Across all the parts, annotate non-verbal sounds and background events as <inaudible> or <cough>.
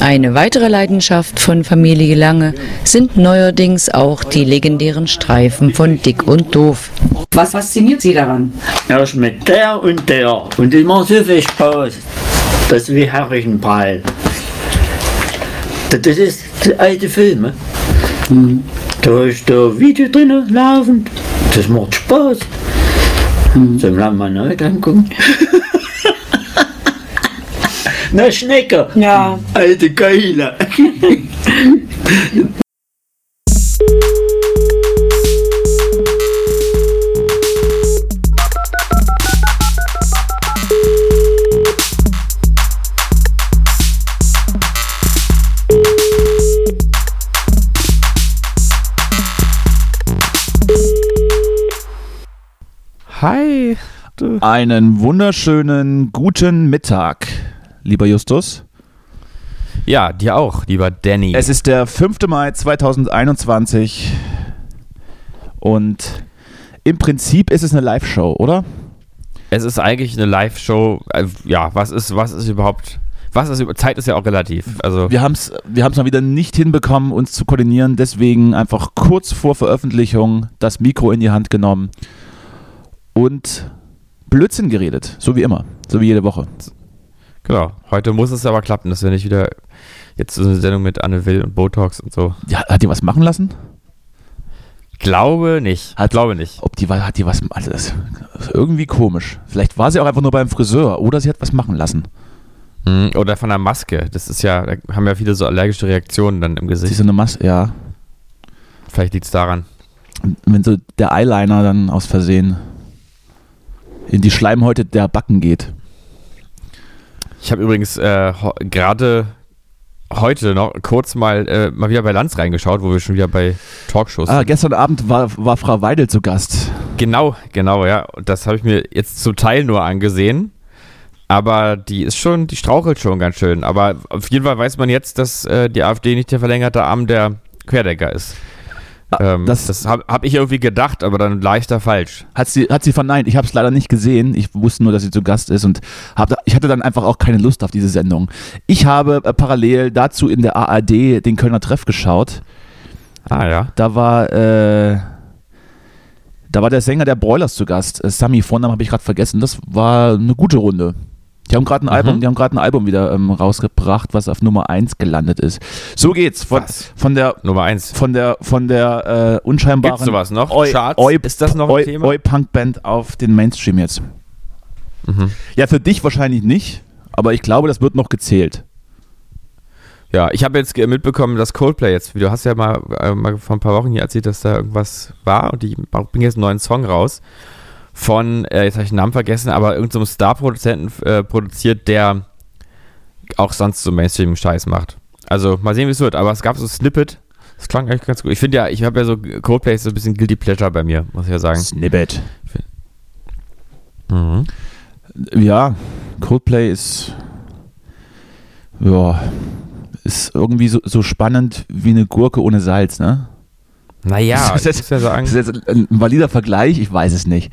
Eine weitere Leidenschaft von Familie Lange sind neuerdings auch die legendären Streifen von Dick und Doof. Was fasziniert Sie daran? Ja, ist mit der und der. Und die machen so viel Spaß. Das ist wie Herrichenball. Das das ist die alte Filme. Da ist der Video drin laufend. Das macht Spaß. Sollen wir mal neu angucken? <laughs> Na, Schnecke. Ja. Alte Keule. Hi. Du. Einen wunderschönen guten Mittag, lieber Justus. Ja, dir auch, lieber Danny. Es ist der 5. Mai 2021 und im Prinzip ist es eine Live-Show, oder? Es ist eigentlich eine Live-Show. Äh, Ja, was ist, was ist überhaupt. Was ist über Zeit ist ja auch relativ. Also Wir haben es wir haben's mal wieder nicht hinbekommen, uns zu koordinieren, deswegen einfach kurz vor Veröffentlichung das Mikro in die Hand genommen und Blödsinn geredet, so wie immer, so wie jede Woche. Genau. Heute muss es aber klappen, dass wir nicht wieder jetzt so eine Sendung mit Anne Will und Botox und so. Ja, hat die was machen lassen? Glaube nicht. Hat- glaube nicht. Ob die hat die was also das ist irgendwie komisch. Vielleicht war sie auch einfach nur beim Friseur oder sie hat was machen lassen. Hm, Oder von der Maske. Das ist ja, da haben ja viele so allergische Reaktionen dann im Sie ist Gesicht. so eine Maske, ja. Vielleicht liegt es daran. wenn so der Eyeliner dann aus Versehen in die Schleimhäute der Backen geht. Ich habe übrigens äh, gerade heute noch kurz mal, äh, mal wieder bei Lanz reingeschaut, wo wir schon wieder bei Talkshows Ah, sind. gestern Abend war, war Frau Weidel zu Gast. Genau, genau, ja. Und das habe ich mir jetzt zum Teil nur angesehen. Aber die ist schon, die strauchelt schon ganz schön. Aber auf jeden Fall weiß man jetzt, dass äh, die AfD nicht der verlängerte Arm der Querdenker ist. Ah, Ähm, das- das habe hab ich irgendwie gedacht, aber dann leichter falsch. Hat sie, hat sie verneint. Ich habe es leider nicht gesehen. Ich wusste nur, dass sie zu Gast ist und hab, ich hatte dann einfach auch keine Lust auf diese Sendung. Ich habe äh, parallel dazu in der ARD den Kölner Treff geschaut. Ah ja. Da war, äh, da war der Sänger der Broilers zu Gast. Äh, Sami, Vornamen habe ich gerade vergessen. Das war eine gute Runde. Die haben gerade ein Mhm. Album, die haben gerade ein Album wieder ähm, rausgebracht, was auf Nummer 1 gelandet ist. So geht's von, Was? von der Nummer eins. von der von der äh, unscheinbaren Gibt's sowas noch? Oi- Charts? Oi- Ist das noch ein Oi- Thema? Oi Punk Band auf den Mainstream jetzt. Mhm. Ja, für dich wahrscheinlich nicht, aber ich glaube, das wird noch gezählt. Ja, ich habe jetzt mitbekommen, dass Coldplay jetzt, du hast ja mal, äh, mal vor ein paar Wochen hier erzählt, dass da irgendwas war und die bringen jetzt einen neuen Song raus von, äh, jetzt habe ich den Namen vergessen, aber irgendeinem so Star-Produzenten äh, produziert, der auch sonst so Mainstream-Scheiß macht. Also mal sehen, wie es wird, aber es gab so ein Snippet, das klang eigentlich ganz gut. Ich finde ja, ich habe ja so, Coldplay ist so ein bisschen Guilty Pleasure bei mir, muss ich ja sagen. Snippet. Mhm. Ja, Coldplay ist ja ist irgendwie so, so spannend wie eine Gurke ohne Salz, ne? Naja, <laughs> Ist ich das muss ja sagen, Ist das jetzt ein valider Vergleich? Ich weiß es nicht.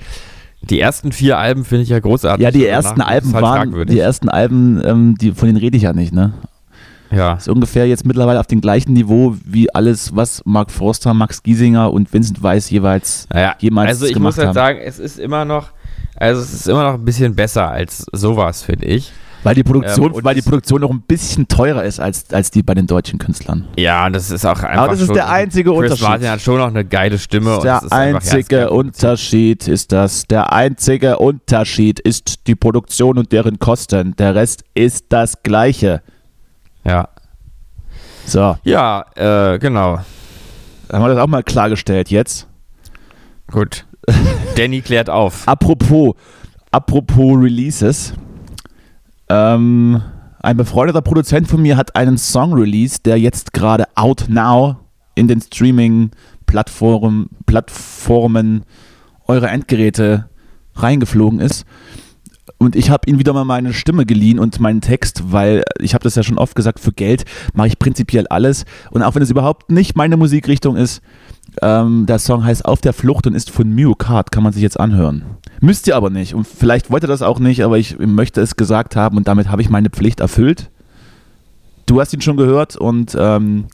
Die ersten vier Alben finde ich ja großartig. Ja, die Danach ersten Alben halt waren, fragwürdig. die ersten Alben, ähm, die, von denen rede ich ja nicht, ne? ja. Ist ungefähr jetzt mittlerweile auf dem gleichen Niveau wie alles, was Mark Forster, Max Giesinger und Vincent Weiss jeweils Naja, jemals also ich gemacht muss halt haben. sagen, es ist immer noch, also es ist immer noch ein bisschen besser als sowas, finde ich. Weil die Produktion, Ähm, weil die Produktion noch ein bisschen teurer ist als, als die bei den deutschen Künstlern. Ja, und das ist auch einfach Aber das ist der einzige Chris Unterschied. Martin hat schon noch eine geile Stimme. Der einzige. Unterschied ist das. Der einzige Unterschied ist die Produktion und deren Kosten. Der Rest ist das Gleiche. Ja, So, ja äh, genau. haben wir das auch mal klargestellt jetzt. Gut. <laughs> Danny klärt auf. Apropos, apropos Releases. Ähm, ein befreundeter Produzent von mir hat einen Song released, der jetzt gerade out now in den Streaming-Plattformen Plattformen eurer Endgeräte reingeflogen ist. Und ich habe ihm wieder mal meine Stimme geliehen und meinen Text, weil ich habe das ja schon oft gesagt, für Geld mache ich prinzipiell alles. Und auch wenn es überhaupt nicht meine Musikrichtung ist, ähm, der Song heißt Auf der Flucht und ist von Mio Card, kann man sich jetzt anhören. Müsst ihr aber nicht. Und vielleicht wollt ihr das auch nicht, aber ich möchte es gesagt haben und damit habe ich meine Pflicht erfüllt. du hast ihn schon gehört und ähm,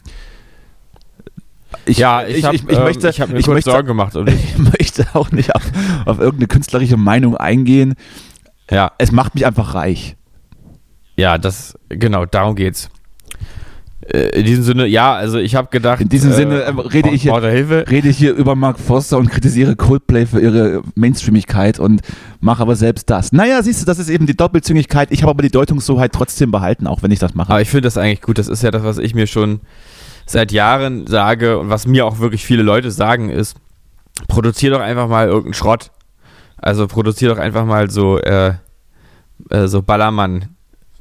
ich, ja, ich, hab, ich, ich ähm, möchte, ich mir ich möchte, Sorgen gemacht. <laughs> Und ich möchte auch nicht auf, auf irgendeine künstlerische Meinung eingehen. ja, Es macht mich einfach reich. ja, das, genau, darum geht's. Äh, In diesem Sinne, ja, also ich habe gedacht. In diesem Sinne, ähm, rede ich hier- er? Rede ich hier über Mark Foster und kritisiere Coldplay für ihre Mainstreamigkeit und mache aber selbst das. Naja, siehst du, das ist eben die Doppelzüngigkeit. Ich habe aber die Deutungshoheit trotzdem behalten, auch wenn ich das mache. Aber ich finde das eigentlich gut. Das ist ja das, was ich mir schon seit Jahren sage und was mir auch wirklich viele Leute sagen, ist, produzier doch einfach mal irgendeinen Schrott. Also produzier doch einfach mal so, äh, äh, so Ballermann.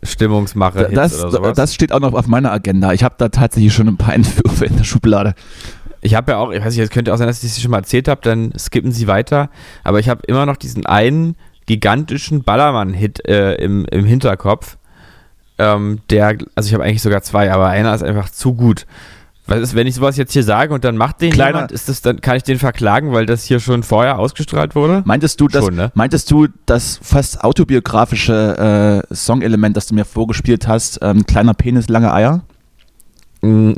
Stimmungsmache das, oder sowas. das steht auch noch auf meiner Agenda. Ich habe da tatsächlich schon ein paar <laughs> Entwürfe in der Schublade. Ich habe ja auch, ich weiß nicht, es könnte auch sein, dass ich das schon mal erzählt habe, dann skippen Sie weiter. Aber ich habe immer noch diesen einen gigantischen Ballermann-Hit äh, im, im Hinterkopf. Ähm, der, also ich habe eigentlich sogar zwei, aber einer ist einfach zu gut. Was ist, wenn ich sowas jetzt hier sage und dann macht den Kleiner- jemand, ist das, dann kann ich den verklagen, weil das hier schon vorher ausgestrahlt wurde? Meintest du, das, Schon, ne? meintest du das fast autobiografische äh, Songelement, das du mir vorgespielt hast, ähm, kleiner Penis, lange Eier? Mm,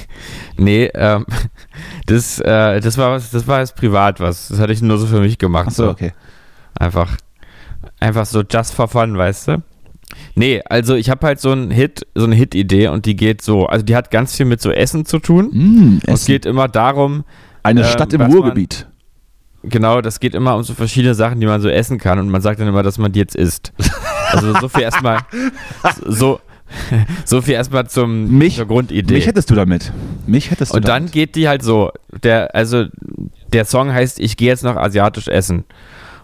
<laughs> nee, ähm, <laughs> das, äh, das war was, das war jetzt privat was. Das hatte ich nur so für mich gemacht. Achso, okay. Einfach, einfach so just for fun, weißt du? Nee, also ich habe halt so einen Hit, so eine Hit-Idee und die geht so, also die hat ganz viel mit so Essen zu tun. Mm, es geht immer darum, Eine ähm, Stadt im was man- Ruhrgebiet. genau, das geht immer um so verschiedene Sachen, die man so essen kann und man sagt dann immer, dass man die jetzt isst. Also so viel erstmal, <laughs> so, so viel erstmal zum, Mich- zur Grundidee. Mich hättest du damit. Mich hättest du Und dann damit. geht die halt so. Der, also der Song heißt, ich gehe jetzt noch asiatisch essen.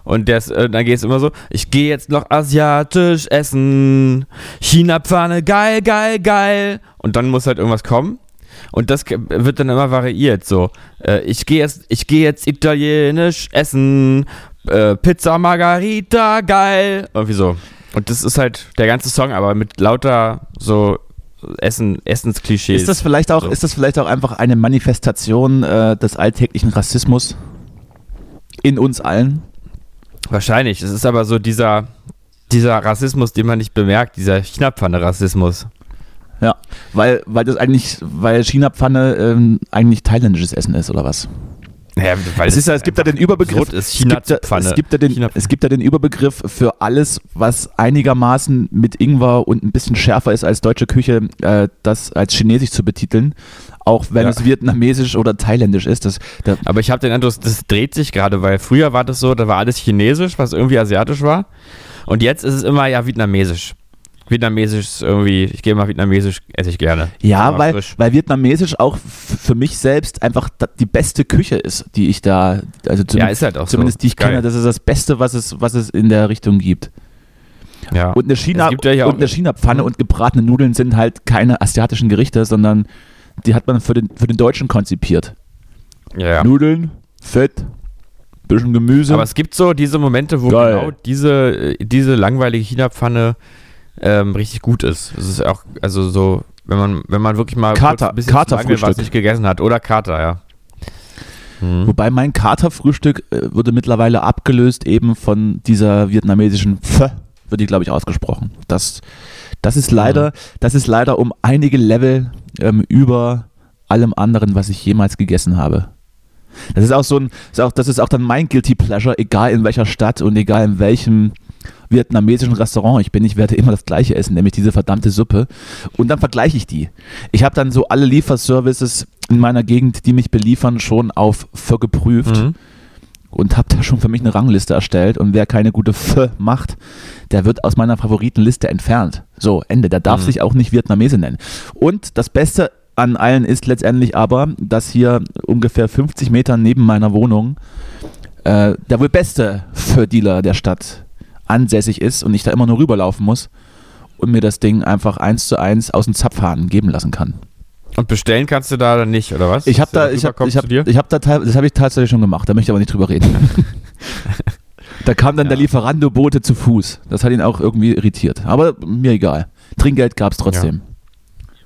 Und ist, äh, dann geht es immer so, ich gehe jetzt noch asiatisch essen. China-Pfanne, geil, geil, geil. Und dann muss halt irgendwas kommen. Und das wird dann immer variiert. So, äh, ich gehe jetzt, ich gehe jetzt italienisch essen. Äh, Pizza Margarita, geil. Irgendwie so. Und das ist halt der ganze Song, aber mit lauter so Essen, Essensklischees. Ist das vielleicht auch, So. ist das vielleicht auch einfach eine Manifestation äh, des alltäglichen Rassismus in uns allen? Wahrscheinlich. Es ist aber so dieser, dieser Rassismus, den man nicht bemerkt, dieser China-Pfanne-Rassismus. Ja, weil, weil das eigentlich, weil China-Pfanne ähm, eigentlich thailändisches Essen ist oder was? Naja, weil Es, ist es gibt ja den Überbegriff. es, gibt China-Pfanne. es, gibt ja den, es gibt ja den Überbegriff für alles, was einigermaßen mit Ingwer und ein bisschen schärfer ist als deutsche Küche, äh, das als chinesisch zu betiteln. Auch wenn Ja. es vietnamesisch oder thailändisch ist. Das, da, Aber ich habe den Eindruck, das dreht sich gerade, weil früher war das so, da war alles chinesisch, was irgendwie asiatisch war. Und jetzt ist es immer ja vietnamesisch. Vietnamesisch irgendwie, ich gehe mal vietnamesisch, esse ich gerne. Ja, weil, frisch. weil Vietnamesisch auch für mich selbst einfach die beste Küche ist, die ich da, also zum, Ja, halt auch so. zumindest die ich Geil. kenne, das ist das Beste, was es, was es in der Richtung gibt. Ja. Und eine China ja und eine China-Pfanne und gebratene Nudeln sind halt keine asiatischen Gerichte, sondern die hat man für den, für den Deutschen konzipiert. ja. Nudeln, Fett, bisschen Gemüse. Aber es gibt so diese Momente, wo Geil. genau diese, äh, diese langweilige China-Pfanne ähm, richtig gut ist. Es ist auch, also so, wenn man, wenn man wirklich mal Kater- ein bisschen zu lange Katerfrühstück. was nicht gegessen hat. Oder Kater, ja. Mhm. Wobei mein Katerfrühstück äh, wurde mittlerweile abgelöst eben von dieser vietnamesischen Pho, wird die glaube ich ausgesprochen. Das, das ist leider, das ist leider um einige Level ähm, über allem anderen, was ich jemals gegessen habe. Das ist auch so ein, ist auch, das ist auch dann mein guilty pleasure, egal in welcher Stadt und egal in welchem vietnamesischen Restaurant ich bin, ich werde immer das gleiche essen, nämlich diese verdammte Suppe. Und dann vergleiche ich die. Ich habe dann so alle Lieferservices in meiner Gegend, die mich beliefern, schon auf Pho geprüft Mhm. und habe da schon für mich eine Rangliste erstellt. Und wer keine gute Pho macht, der wird aus meiner Favoritenliste entfernt. So, Ende. Der darf Mhm. sich auch nicht Vietnamese nennen. Und das Beste an allen ist letztendlich aber, dass hier ungefähr 50 Meter neben meiner Wohnung äh, der wohl beste Pho-Dealer der Stadt ansässig ist und ich da immer nur rüberlaufen muss und mir das Ding einfach eins zu eins aus dem Zapfhahn geben lassen kann. Und bestellen kannst du da dann nicht, oder was? Ich habe der da, ich rüberkommt ich dir? ich habe da, das habe ich tatsächlich schon gemacht. Da möchte ich aber nicht drüber reden. <laughs> da kam dann der Ja. Lieferando-Bote zu Fuß. Das hat ihn auch irgendwie irritiert. Aber mir egal. Trinkgeld gab es trotzdem.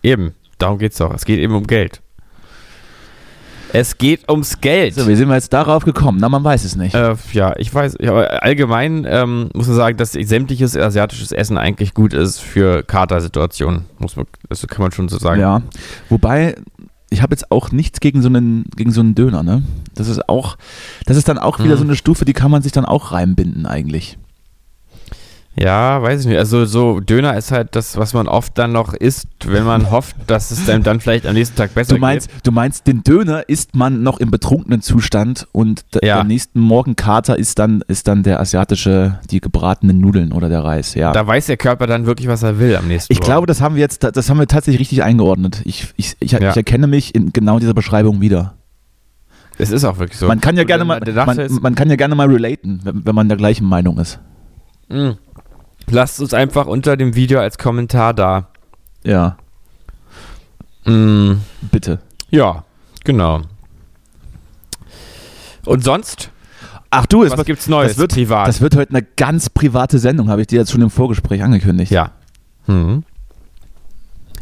Eben, darum geht's doch. Es geht eben um Geld. Es geht ums Geld. So, wie sind wir jetzt darauf gekommen? Na, man weiß es nicht. Äh, ja, ich weiß, ja, aber allgemein ähm, muss man sagen, dass sämtliches asiatisches Essen eigentlich gut ist für Katersituationen. Muss man, das kann man schon so sagen. Ja. Wobei, ich habe jetzt auch nichts gegen so einen, gegen so einen Döner, ne? Das ist auch, das ist dann auch wieder Mhm. so eine Stufe, die kann man sich dann auch reinbinden eigentlich. Ja, weiß ich nicht. Also so Döner ist halt das, was man oft dann noch isst, wenn man hofft, dass es einem dann vielleicht am nächsten Tag besser Du meinst, du meinst, den Döner isst man noch im betrunkenen Zustand und Ja. der nächsten Morgen Kater ist dann, ist dann der asiatische, die gebratenen Nudeln oder der Reis, ja. geht. Da weiß der Körper dann wirklich, was er will am nächsten Ich Morgen. glaube, das haben wir jetzt, das haben wir tatsächlich richtig eingeordnet. Ich, ich, ich, Ja. ich erkenne mich in genau dieser Beschreibung wieder. es ist auch wirklich so. Man kann ja gerne mal, man, man kann ja gerne mal relaten, wenn, wenn man der gleichen Meinung ist. Mm. Lasst uns einfach unter dem Video als Kommentar da. Ja, Mm. bitte. Ja, genau. Und sonst? Ach du, es Was wird, gibt's Neues das wird, privat? das wird heute eine ganz private Sendung, habe ich dir jetzt schon im Vorgespräch angekündigt. ja. Mhm.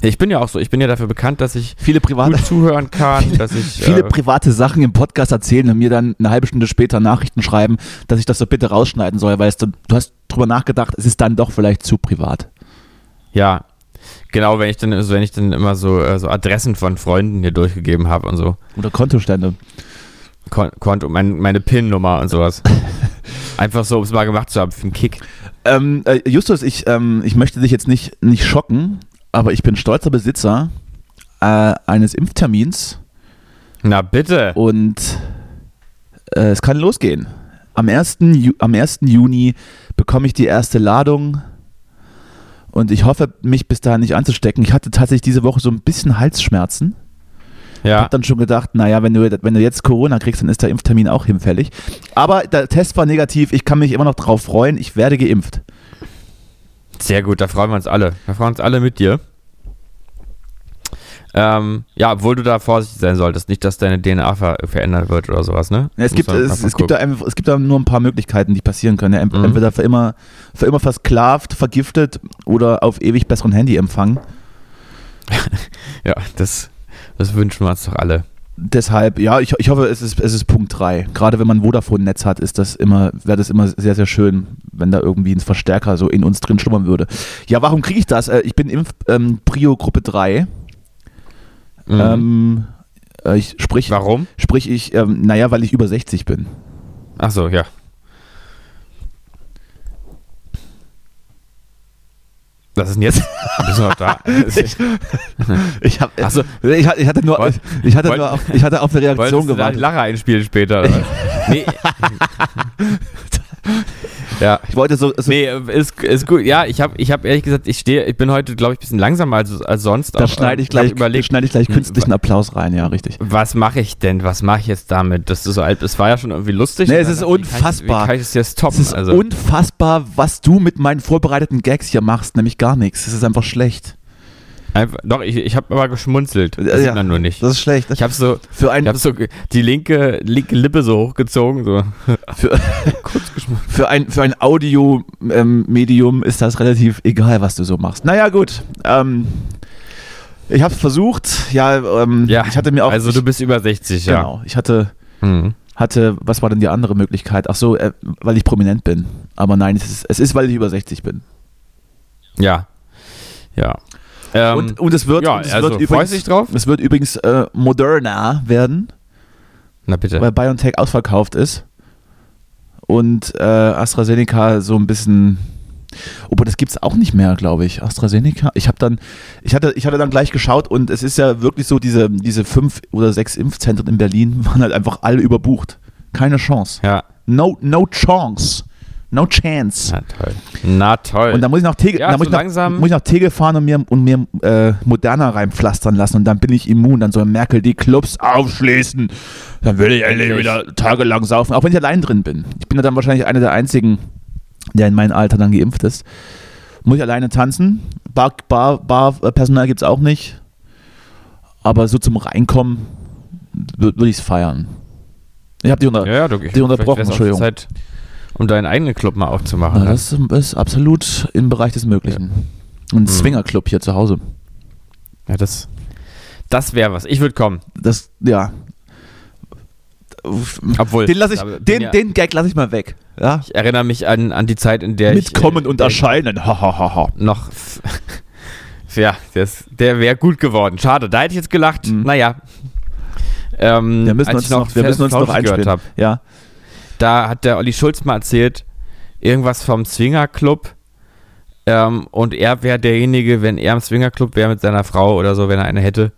Ich bin ja auch so. Ich bin ja dafür bekannt, dass ich Viele private, gut zuhören kann, <laughs> dass ich viele äh, private Sachen im Podcast erzählen und mir dann eine halbe Stunde später Nachrichten schreiben, dass ich das so bitte rausschneiden soll, weil es, du hast drüber nachgedacht, es ist dann doch vielleicht zu privat. ja genau, wenn ich dann also wenn ich dann immer so äh, so Adressen von Freunden hier durchgegeben habe und so Oder Kontostände. Kon Konto mein, meine PIN Nummer und sowas. <laughs> Einfach so, um es mal gemacht zu haben für einen Kick. Ähm, äh, Justus, ich, ähm, ich möchte dich jetzt nicht, nicht schocken, aber ich bin stolzer Besitzer äh, eines Impftermins Na bitte. und äh, es kann losgehen. Am 1. Ju am 1. Juni bekomme ich die erste Ladung und ich hoffe, mich bis dahin nicht anzustecken. Ich hatte tatsächlich diese Woche so ein bisschen Halsschmerzen. Ja. Hab dann schon gedacht, naja, wenn du, wenn du jetzt Corona kriegst, dann ist der Impftermin auch hinfällig. Aber der Test war negativ, ich kann mich immer noch drauf freuen, ich werde geimpft. Sehr gut, da freuen wir uns alle. Da freuen wir uns alle mit dir. Ähm, ja, obwohl du da vorsichtig sein solltest, nicht, dass deine DNA ver verändert wird oder sowas, ne? Ja, es, gibt, es, es, gibt da es gibt da nur ein paar Möglichkeiten, die passieren können. Ja, ent- Mhm. Entweder für immer, für immer versklavt, vergiftet oder auf ewig besseren Handyempfang. <laughs> Ja, das, das wünschen wir uns doch alle. Deshalb, ja, ich, ich hoffe, es ist, es ist Punkt 3. Gerade wenn man Vodafone-Netz hat, ist das immer, wäre das immer sehr, sehr schön, wenn da irgendwie ein Verstärker so in uns drin schlummern würde. Ja, warum kriege ich das? Äh, Ich bin Impf ähm, Prio Gruppe 3. Mhm. Ähm, äh, ich, sprich, Warum? sprich ich, ähm, naja, weil ich über 60 bin. Ach so, ja. Was ist denn jetzt? Bist du noch da? <laughs> Ich, hab, Ach so. ich, hatte- ich hatte nur, Wollt- ich hatte wollt- nur auf, ich hatte auf eine Reaktion gewartet. Lache einspielen später? Oder? <laughs> nee. <laughs> ja. Ich wollte so, so Nee, ist, ist gut. Ja, ich habe ich hab ehrlich gesagt, ich stehe, ich bin heute, glaube ich, ein bisschen langsamer als, als sonst. da schneide ich gleich, überlegt, schneide ich gleich künstlichen Applaus rein, ja, richtig. was mache ich denn? Was mache ich jetzt damit? Das ist so alt. Es war ja schon irgendwie lustig. Nee, es ist dachte ich, unfassbar. Wie kann ich es jetzt Es toppen? ist Also, unfassbar, was du mit meinen vorbereiteten Gags hier machst, nämlich gar nichts. Es ist einfach schlecht. Einfach, doch, ich, ich habe aber geschmunzelt. Das Ja, sieht man nur nicht. Das ist schlecht. Ich habe so, für, ein, ich habe so die linke, linke Lippe so hochgezogen. So. für, <laughs> für ein, für ein Audio-Medium ist das relativ egal, was du so machst. Naja, gut. Ähm, ich habe es versucht. Ja, ähm, Ja, ich hatte mir auch. also du bist über 60, ja. Genau. Ich hatte, Hm. hatte, was war denn die andere Möglichkeit? Ach so, äh, weil ich prominent bin. Aber nein, es ist, es ist, weil ich über 60 bin. Ja. Ja. Ähm, und, und es wird, ja, und es also wird übrigens, drauf? es wird übrigens äh, moderner werden. Na bitte. weil BioNTech ausverkauft ist und äh, AstraZeneca so ein bisschen. Obwohl, das gibt es auch nicht mehr, glaube ich. AstraZeneca. Ich habe dann, ich hatte, ich hatte dann gleich geschaut und es ist ja wirklich so, diese, diese fünf oder sechs Impfzentren in Berlin <laughs> waren halt einfach alle überbucht. Keine Chance. Ja. No, no chance. No chance. Na toll. Na toll. Und da muss ich nach Tegel, Ja, muss so ich nach, langsam- muss ich nach Tegel fahren und mir, und mir äh, Moderna reinpflastern lassen und dann bin ich immun. Dann soll Merkel die Clubs aufschließen. Dann würde ich endlich wieder tagelang saufen, auch wenn ich allein drin bin. Ich bin ja dann wahrscheinlich einer der einzigen, der in meinem Alter dann geimpft ist. Muss ich alleine tanzen. Bar, Bar, Bar äh, Personal gibt es auch nicht. Aber so zum Reinkommen würde ich es feiern. Ich habe die unter. ja, ja, die unterbrochen, Entschuldigung. Zeit, um deinen eigenen Club mal aufzumachen. Na, ne? das ist absolut im Bereich des Möglichen. Ein Hm. Swingerclub hier zu Hause. ja, das, das wäre was. Ich würde kommen. Das, ja. Obwohl, den, lass ich, den, ja- den Gag lasse ich mal weg. Ja? Ich erinnere mich an, an die Zeit, in der Mitkommen ich und äh, erscheinen. Ha, ha, ha, ha. noch. <laughs> Ja, das, der wäre gut geworden. Schade, da hätte ich jetzt gelacht. Mhm. Naja. Ähm, Wir müssen uns noch, wir müssen uns noch einspielen. Ja. Da hat der Olli Schulz mal erzählt, irgendwas vom Swingerclub. Ähm, und er wäre derjenige, wenn er im Swingerclub wäre mit seiner Frau oder so, wenn er eine hätte.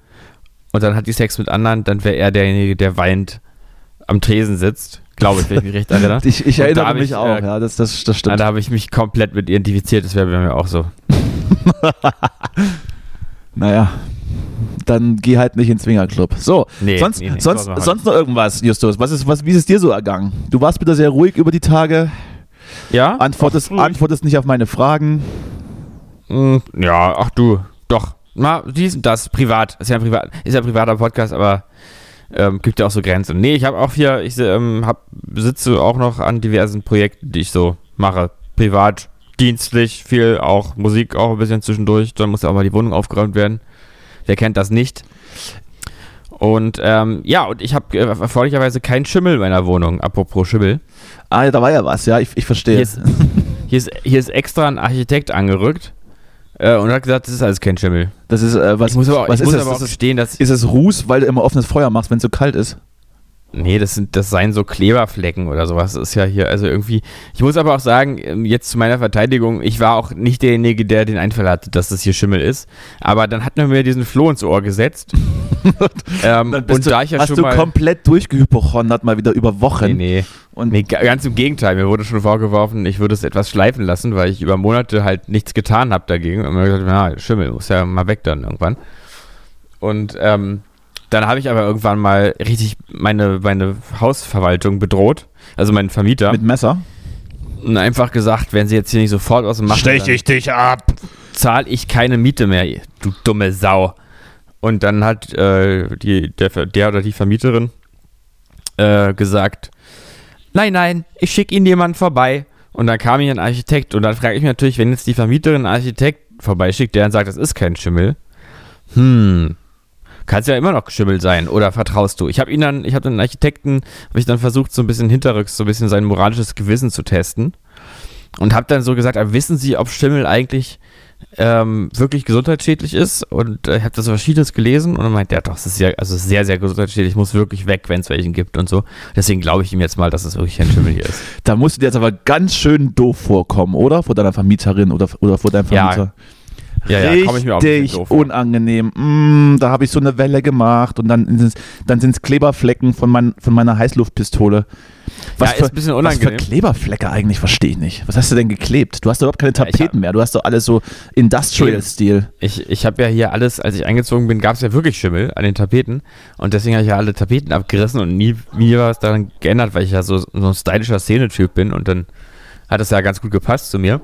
Und dann hat die Sex mit anderen, dann wäre er derjenige, der weinend am Tresen sitzt. Glaube ich, wenn ich mich recht erinnere. <laughs> Ich, ich erinnere mich ich, auch, äh, ja, das, das, das Ah, stimmt. da habe ich mich komplett mit identifiziert, das wäre bei mir auch so. <laughs> Naja, dann geh halt nicht ins Swingerclub. So, Nee, sonst, nee, nee, sonst, sonst noch irgendwas, Justus? Was ist, was, wie ist es dir so ergangen? Du warst wieder sehr ruhig über die Tage, Ja? antwortest, antwortest nicht auf meine Fragen. Mm, Ja, ach du, doch. Na, dies und das, privat. Ist ja ein, privat, ist ja ein privater Podcast, aber ähm, gibt ja auch so Grenzen. Nee, ich habe auch hier, ich ähm, hab, sitze auch noch an diversen Projekten, die ich so mache. Privat, dienstlich, viel auch Musik auch ein bisschen zwischendurch. Dann muss ja auch mal die Wohnung aufgeräumt werden. Wer kennt das nicht? Und ähm, ja, und ich habe äh, erfreulicherweise keinen Schimmel in meiner Wohnung. Apropos Schimmel. Ah, ja, da war ja was, ja, ich, ich verstehe. Hier ist, <laughs> hier, ist, hier ist extra ein Architekt angerückt äh, und hat gesagt, das ist alles kein Schimmel. Das ist, äh, was, Ich muss aber, was ich ist muss das? aber auch ist, es, gestehen, dass. ist es Ruß, weil du immer offenes Feuer machst, wenn es so kalt ist? Nee, das sind, das seien so Kleberflecken oder sowas. Das ist ja hier, also irgendwie. Ich muss aber auch sagen, ähm, jetzt zu meiner Verteidigung, ich war auch nicht derjenige, der den Einfall hatte, dass das hier Schimmel ist. Aber dann hat man mir diesen Floh ins Ohr gesetzt. <laughs> ähm, und du, da ich ja hast schon du mal. komplett durchgehypochondert mal wieder über Wochen. Nee, nee. Und Nee, ga- ganz im Gegenteil. Mir wurde schon vorgeworfen, ich würde es etwas schleifen lassen, weil ich über Monate halt nichts getan habe dagegen. Und mir gesagt, na, Schimmel, muss ja mal weg dann irgendwann. Und ähm, dann habe ich aber irgendwann mal richtig meine, meine Hausverwaltung bedroht, also meinen Vermieter, mit Messer? und einfach gesagt, wenn sie jetzt hier nicht sofort was machen, Stech ich dich ab. zahle ich keine Miete mehr, du dumme Sau. Und dann hat äh, die, der, der oder die Vermieterin äh, gesagt, nein, nein, ich schicke Ihnen jemanden vorbei. Und dann kam hier ein Architekt und dann frage ich mich natürlich, wenn jetzt die Vermieterin einen Architekt vorbeischickt, der dann sagt, das ist kein Schimmel, hm, kann es ja immer noch Schimmel sein oder vertraust du? Ich habe ihn dann, ich habe den Architekten, habe ich dann versucht, so ein bisschen hinterrücks, so ein bisschen sein moralisches Gewissen zu testen und habe dann so gesagt, aber wissen Sie, ob Schimmel eigentlich ähm, wirklich gesundheitsschädlich ist? Und äh, ich habe das so verschiedenes gelesen und dann meint er, doch, das ist ja also sehr, sehr gesundheitsschädlich, muss wirklich weg, wenn es welchen gibt und so. Deswegen glaube ich ihm jetzt mal, dass es wirklich ein Schimmel hier ist. Da musst du dir jetzt aber ganz schön doof vorkommen, oder? Vor deiner Vermieterin oder, oder vor deinem Vermieter. Ja, ja, komme ich mir auch Richtig unangenehm. Mm, da habe ich so eine Welle gemacht und dann sind es dann sind's Kleberflecken von, mein, von meiner Heißluftpistole. Was, Ja, für, ist ein bisschen was für unangenehm. Kleberflecke eigentlich, verstehe ich nicht. Was hast du denn geklebt? Du hast überhaupt keine Ja, Tapeten hab- mehr. Du hast doch alles so Industrial-Stil. Ich, ich habe ja hier alles, als ich eingezogen bin, gab es ja wirklich Schimmel an den Tapeten. Und deswegen habe ich ja alle Tapeten abgerissen und nie, nie was daran geändert, weil ich ja so, so ein stylischer Szenetyp bin. Und dann hat es ja ganz gut gepasst zu mir.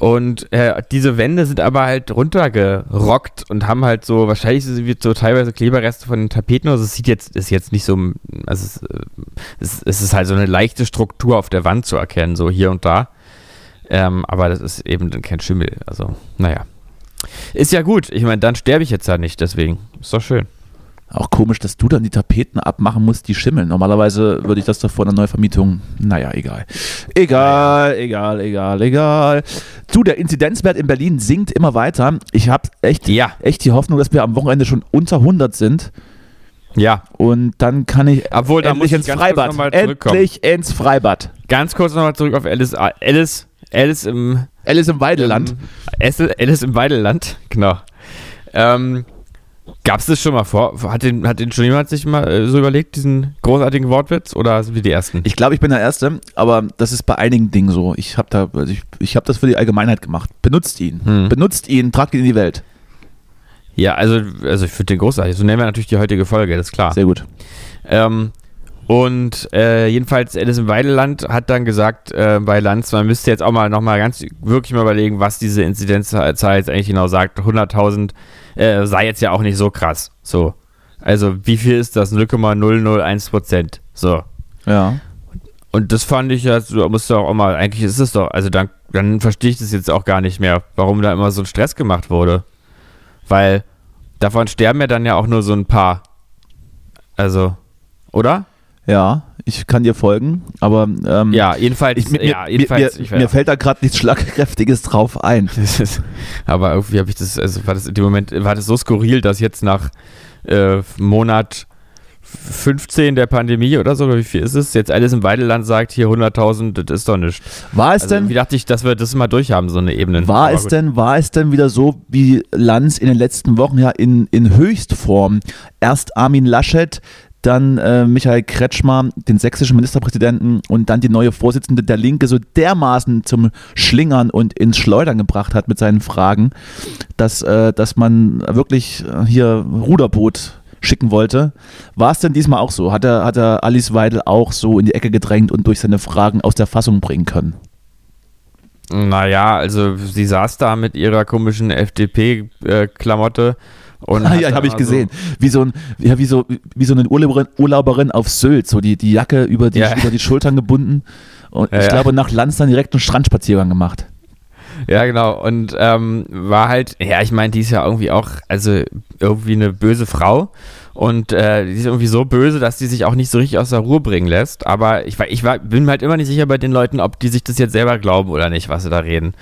Und äh, diese Wände sind aber halt runtergerockt und haben halt so, wahrscheinlich sind so teilweise Kleberreste von den Tapeten. Also es sieht jetzt, ist jetzt nicht so, also es, äh, es, es ist halt so eine leichte Struktur auf der Wand zu erkennen, so hier und da. Ähm, aber das ist eben kein Schimmel. Also, naja. Ist ja gut. Ich meine, dann sterbe ich jetzt ja nicht, deswegen. Ist doch schön. Auch komisch, dass du dann die Tapeten abmachen musst, die schimmeln. Normalerweise würde ich das doch vor einer Neuvermietung. Naja, egal. Egal, egal, egal, egal. Du, der Inzidenzwert in Berlin sinkt immer weiter. Ich habe echt, Ja. echt die Hoffnung, dass wir am Wochenende schon unter 100 sind. Ja. Und dann kann ich Obwohl, endlich muss ich ins Freibad. Endlich ins Freibad. Ganz kurz nochmal zurück auf Alice. Alice, Alice im. Alice im Weideland. Ähm, Alice, Alice im Weideland, genau. Ähm, Gab es das schon mal vor? Hat den, hat den schon jemand sich mal äh, so überlegt, diesen großartigen Wortwitz? Oder sind wir die Ersten? Ich glaube, ich bin der Erste, aber das ist bei einigen Dingen so. Ich habe da, also ich, ich habe das für die Allgemeinheit gemacht. Benutzt ihn. Hm. Benutzt ihn, tragt ihn in die Welt. Ja, also, also ich finde den großartig. So nennen wir natürlich die heutige Folge, das ist klar. Sehr gut. Ähm, und äh, jedenfalls Alice im Weideland hat dann gesagt äh, bei Lanz, man müsste jetzt auch mal nochmal ganz wirklich mal überlegen, was diese Inzidenzzahl jetzt eigentlich genau sagt. 100.000 äh, sei jetzt ja auch nicht so krass. So. Also wie viel ist das? 0,001 Prozent. So. Ja. Und das fand ich ja, du musst doch auch mal, eigentlich ist es doch, also dann, dann verstehe ich das jetzt auch gar nicht mehr, warum da immer so ein Stress gemacht wurde. Weil davon sterben ja dann ja auch nur so ein paar. Also, oder? Ja, ich kann dir folgen, aber ähm, Ja, jedenfalls, ich, mir, ja, mir, jedenfalls. mir, ich, mir fällt da gerade nichts Schlagkräftiges drauf ein. <laughs> Ist, aber irgendwie habe ich das, also war das in dem Moment, war das so skurril, dass jetzt nach äh, Monat 15 der Pandemie oder so, wie viel ist es, jetzt alles im Weideland sagt, hier 100.000, das ist doch nichts. War es Also denn, wie dachte ich, dass wir das mal durchhaben, so eine Ebene. war Aber es gut. denn, war es denn wieder so, wie Lanz in den letzten Wochen ja in, in Höchstform erst Armin Laschet, dann äh, Michael Kretschmer, den sächsischen Ministerpräsidenten und dann die neue Vorsitzende der Linke so dermaßen zum Schlingern und ins Schleudern gebracht hat mit seinen Fragen, dass, äh, dass man wirklich äh, hier Ruderboot schicken wollte. War es denn diesmal auch so? Hat er, hat er Alice Weidel auch so in die Ecke gedrängt und durch seine Fragen aus der Fassung bringen können? Naja, also sie saß da mit ihrer komischen FDP-Klamotte und. <laughs> Ah, ja, habe ich mal so- gesehen. Wie so, ein, ja, wie, so, wie so eine Urlauberin, Urlauberin auf Sylt, so die, die Jacke über die, Ja. <laughs> über die Schultern gebunden. Und Ja, ich glaube, nach Lanz dann direkt einen Strandspaziergang gemacht. Ja, genau. Und ähm, war halt, ja, ich meine, die ist ja irgendwie auch, also irgendwie eine böse Frau. Und äh, die ist irgendwie so böse, dass die sich auch nicht so richtig aus der Ruhe bringen lässt. Aber ich, ich war, bin mir halt immer nicht sicher bei den Leuten, ob die sich das jetzt selber glauben oder nicht, was sie da reden.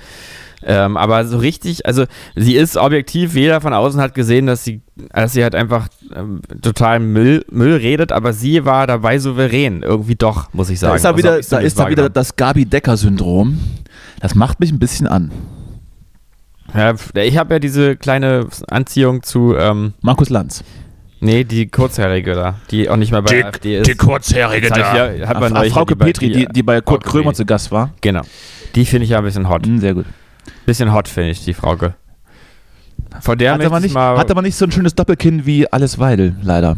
Ähm, aber so richtig, also sie ist objektiv, jeder von außen hat gesehen, dass sie, dass sie halt einfach ähm, total Müll, Müll redet, aber sie war dabei souverän, irgendwie doch, muss ich sagen. Da ist da Also wieder, ich da ist da wieder wahrgenommen. das Gabi-Decker-Syndrom. Das macht mich ein bisschen an. Ja, ich habe ja diese kleine Anziehung zu, ähm, Markus Lanz. nee, die kurzhaarige da, die auch nicht mehr bei AfD ist. kurzhaarige Das hab ich ja- hat man Frauke die Petri, die, die bei Kurt Frauke Krömer Petri. zu Gast war. Genau. Die finde ich ja ein bisschen hot. Hm, sehr gut. Bisschen hot finde ich, die Frauke. Von der Hat aber, ich nicht, mal, hat aber nicht so ein schönes Doppelkinn wie Alice Weidel, leider.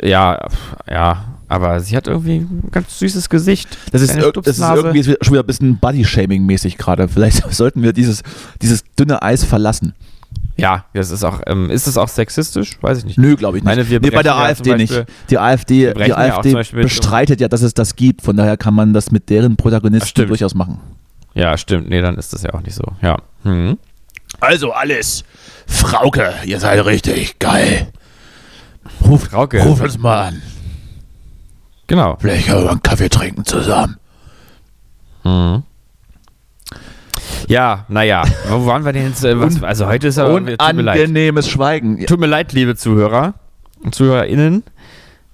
ja, ja, aber sie hat irgendwie ein ganz süßes Gesicht. Das ist, das ist irgendwie schon wieder ein bisschen Body-Shaming-mäßig gerade. Vielleicht <laughs> sollten wir dieses, dieses dünne Eis verlassen. Ja, das ist auch, ähm, ist das auch sexistisch? Weiß ich nicht. Nö, glaube ich nicht. Meine, wir nee, bei der ja AfD nicht. Die AfD, die ja AfD mit- bestreitet ja, dass es das gibt. Von daher kann man das mit deren Protagonisten durchaus machen. Ja, stimmt. Nee, dann ist das ja auch nicht so. Ja. Hm. Also alles. Frauke, ihr seid richtig geil. Ruf, Frauke. ruf uns mal an. Genau. Vielleicht können wir einen Kaffee trinken zusammen. Mhm. Ja, naja. Wo waren wir denn jetzt? Äh, was, also heute ist aber. Unangenehmes Schweigen. Tut mir leid, liebe Zuhörer und ZuhörerInnen,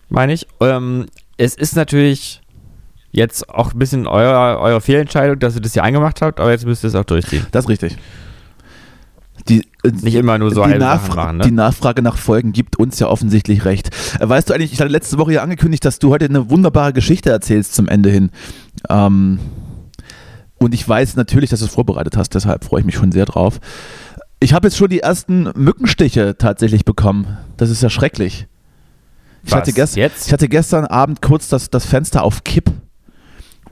meine ich. Ähm, es ist natürlich jetzt auch ein bisschen euer, eure Fehlentscheidung, dass ihr das hier eingemacht habt, aber jetzt müsst ihr es auch durchziehen. Das ist richtig. Die, äh, Nicht immer nur so die, Nachfra machen, ne? die Nachfrage nach Folgen gibt uns ja offensichtlich recht. Äh, Weißt du eigentlich, ich hatte letzte Woche ja angekündigt, dass du heute eine wunderbare Geschichte erzählst zum Ende hin. Ähm, und ich weiß natürlich, dass du es vorbereitet hast, deshalb freue ich mich schon sehr drauf. Ich habe jetzt schon die ersten Mückenstiche tatsächlich bekommen. Das ist ja schrecklich. Ich, Was, hatte, gest jetzt? ich hatte gestern Abend kurz das, das Fenster auf Kipp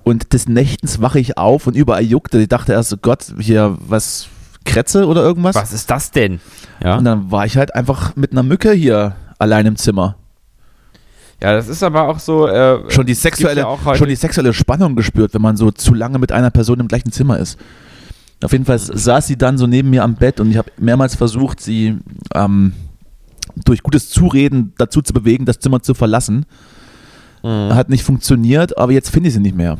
und des Nächtens wache ich auf und überall juckte. Ich dachte erst, oh Gott, hier was, Kretze oder irgendwas? Was ist das denn? Ja, Und dann war ich halt einfach mit einer Mücke hier allein im Zimmer. ja das ist aber auch so. Äh, Schon die sexuelle, ja schon die sexuelle Spannung gespürt, wenn man so zu lange mit einer Person im gleichen Zimmer ist. Auf jeden Fall saß sie dann so neben mir am Bett und ich habe mehrmals versucht, sie ähm, durch gutes Zureden dazu zu bewegen, das Zimmer zu verlassen. Mhm. Hat nicht funktioniert, aber jetzt finde ich sie nicht mehr.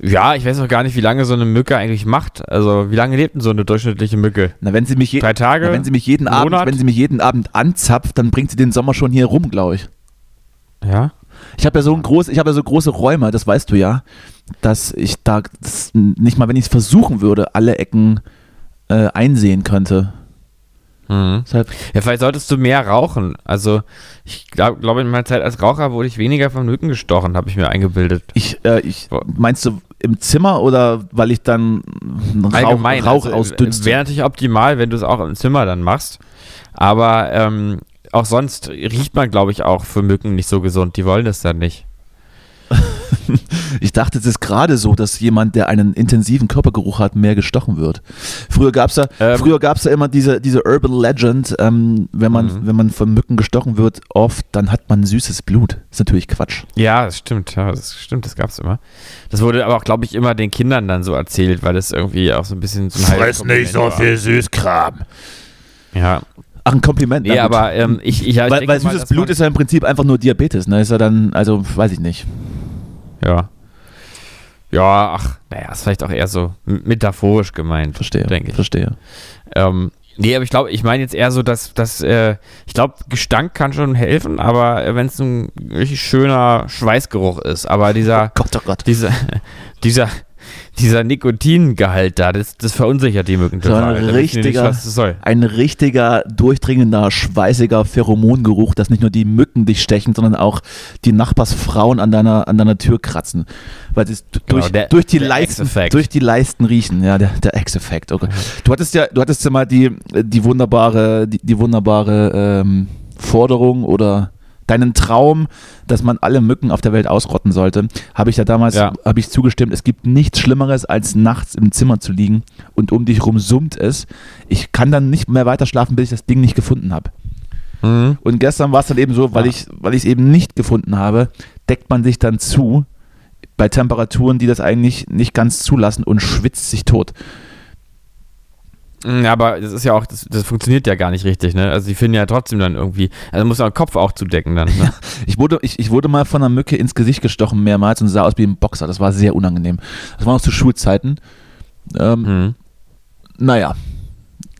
Ja, ich weiß auch gar nicht, wie lange so eine Mücke eigentlich macht. Also, wie lange lebt denn so eine durchschnittliche Mücke? Na, wenn sie mich, je Drei Tage? na, wenn sie mich jeden Abend, wenn sie mich jeden Abend anzapft, dann bringt sie den Sommer schon hier rum, glaube ich. Ja. Ich habe ja so ein groß, ich habe ja so große Räume, das weißt du ja, dass ich da das nicht mal, wenn ich es versuchen würde, alle Ecken äh, einsehen könnte. Mhm. Deshalb, Ja, vielleicht solltest du mehr rauchen. Also, ich glaube, glaub, in meiner Zeit als Raucher wurde ich weniger von Mücken gestochen, habe ich mir eingebildet. ich, äh, ich meinst du im Zimmer oder weil ich dann Rauch, Allgemein. Rauch also, ausdünste? Wäre natürlich optimal, wenn du es auch im Zimmer dann machst. Aber ähm, auch sonst riecht man, glaube ich, auch für Mücken nicht so gesund. Die wollen das dann nicht. <laughs> Ich dachte, es ist gerade so, dass jemand, der einen intensiven Körpergeruch hat, mehr gestochen wird. Früher gab es ja, Ähm. früher gab's ja immer diese, diese Urban Legend, ähm, wenn, man, Mhm. wenn man von Mücken gestochen wird, oft, dann hat man süßes Blut. ist natürlich Quatsch. Ja, das stimmt. Ja, das stimmt, das gab es immer. Das wurde aber auch, glaube ich, immer den Kindern dann so erzählt, weil das irgendwie auch so ein bisschen so ein halbes Kompliment war. Süßkram. Ja. Ach, ein Kompliment. Nee, na gut. aber ähm, ich, ich, ja, ich weil, denke weil mal, süßes dass Blut ist ja im Prinzip einfach nur Diabetes, ne? Ist ja dann, also weiß ich nicht. Ja. Ja, ach, naja, ist vielleicht auch eher so metaphorisch gemeint. Verstehe. Denke ich. Verstehe. Ähm, nee, aber ich glaube, ich meine jetzt eher so, dass, dass äh, ich glaube, Gestank kann schon helfen, aber wenn es ein richtig schöner Schweißgeruch ist, aber dieser, Gott, oh Gott. dieser, <laughs> dieser, dieser Nikotingehalt da, das, das verunsichert die Mücken So total. ein die nicht, richtiger, soll. ein richtiger, durchdringender, schweißiger Pheromongeruch, dass nicht nur die Mücken dich stechen, sondern auch die Nachbarsfrauen an deiner, an deiner Tür kratzen. Weil sie Genau, durch, der- durch, die Leisten, durch die Leisten riechen. Ja, der, der X-Effekt. Okay. Du hattest ja, du hattest ja mal die, die wunderbare, die, die wunderbare ähm, Forderung oder deinen Traum, dass man alle Mücken auf der Welt ausrotten sollte, habe ich ja damals Ja. habe ich zugestimmt. Es gibt nichts Schlimmeres, als nachts im Zimmer zu liegen und um dich rum summt es. Ich kann dann nicht mehr weiter schlafen, bis ich das Ding nicht gefunden habe. Mhm. Und gestern war es dann eben so, weil Ja. ich weil ich es eben nicht gefunden habe, deckt man sich dann zu bei Temperaturen, die das eigentlich nicht ganz zulassen und schwitzt sich tot. Mm, Aber das ist ja auch, das, das funktioniert ja gar nicht richtig, ne? Also die finden ja trotzdem dann irgendwie, also muss man den Kopf auch zudecken dann, ne? <laughs> Ich wurde, ich, ich wurde mal von einer Mücke ins Gesicht gestochen mehrmals und sah aus wie ein Boxer. Das war sehr unangenehm. Das war noch zu Schulzeiten. Ähm, Mhm. Naja,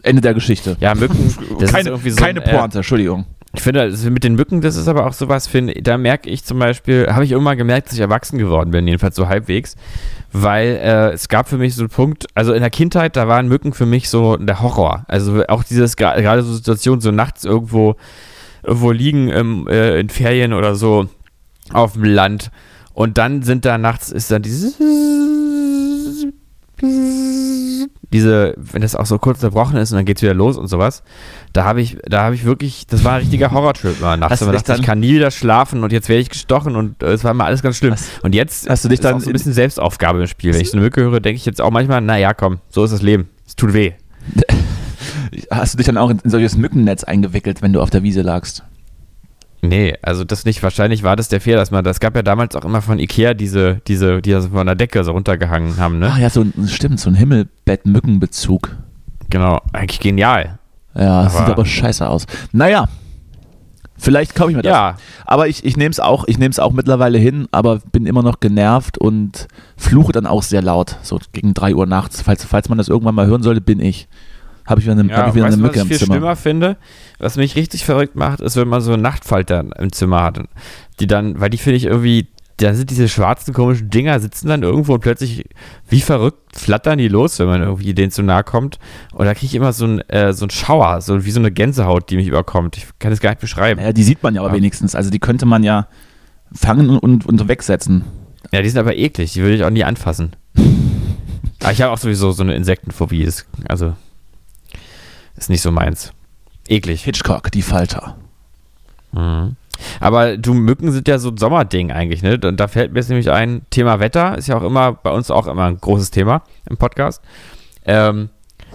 Ende der Geschichte. Ja, Mücken, keine so keine ein, äh, Pointe, Entschuldigung. Ich finde, also mit den Mücken, das ist aber auch sowas, finde, da merke ich zum Beispiel, habe ich irgendwann gemerkt, dass ich erwachsen geworden bin, jedenfalls so halbwegs, weil äh, es gab für mich so einen Punkt, also in der Kindheit, da waren Mücken für mich so der Horror. Also auch dieses, gerade so Situationen, so nachts irgendwo, irgendwo liegen im, äh, in Ferien oder so auf dem Land und dann sind da nachts, ist dann dieses diese, wenn das auch so kurz unterbrochen ist und dann geht's wieder los und sowas, da habe ich, da habe ich wirklich, das war ein richtiger <laughs> Horrortrip mal nachts. Hast du dachte, ich kann nie wieder schlafen und jetzt werde ich gestochen und äh, es war immer alles ganz schlimm. Hast- und jetzt hast du dich dann so ein in- bisschen Selbstaufgabe im Spiel. Wenn ich so eine Mücke höre, denke ich jetzt auch manchmal, naja, komm, so ist das Leben. Es tut weh. <laughs> Hast du dich dann auch in, in solches Mückennetz eingewickelt, wenn du auf der Wiese lagst? Nee, also das nicht. Wahrscheinlich war das der Fehler, dass man, das gab ja damals auch immer von Ikea diese, diese, die also von der Decke so runtergehangen haben, ne? Ach ja, so ein, stimmt, so ein Himmelbett-Mückenbezug. Genau, eigentlich genial. Ja, sieht Aber- aber scheiße aus. Naja, vielleicht kaufe ich mir das. Ja, Aber ich, ich nehme es auch, ich nehme auch mittlerweile hin, aber bin immer noch genervt und fluche dann auch sehr laut, so gegen 3 Uhr nachts. Falls, falls man das irgendwann mal hören sollte, bin ich. Habe ich wieder eine, Ja, hab ich wieder eine Mücke was im ich viel Zimmer. schlimmer finde? Was mich richtig verrückt macht, ist, wenn man so Nachtfalter im Zimmer hat. Die dann, weil die finde ich irgendwie, da sind diese schwarzen komischen Dinger, sitzen dann irgendwo und plötzlich, wie verrückt, flattern die los, wenn man irgendwie denen zu nahe kommt. Und da kriege ich immer so einen äh, so einen Schauer, so wie so eine Gänsehaut, die mich überkommt. Ich kann das gar nicht beschreiben. Naja, die sieht man ja aber Ja. wenigstens. Also die könnte man ja fangen und, und, und wegsetzen. Ja, die sind aber eklig, die würde ich auch nie anfassen. <laughs> aber ich habe auch sowieso so eine Insektenphobie, ist, also ist nicht so meins. Eklig. Hitchcock, die Falter. Mhm. Aber du, Mücken sind ja so ein Sommerding eigentlich, ne? Und da fällt mir jetzt nämlich ein, Thema Wetter ist ja auch immer, bei uns auch immer ein großes Thema im Podcast. Ähm,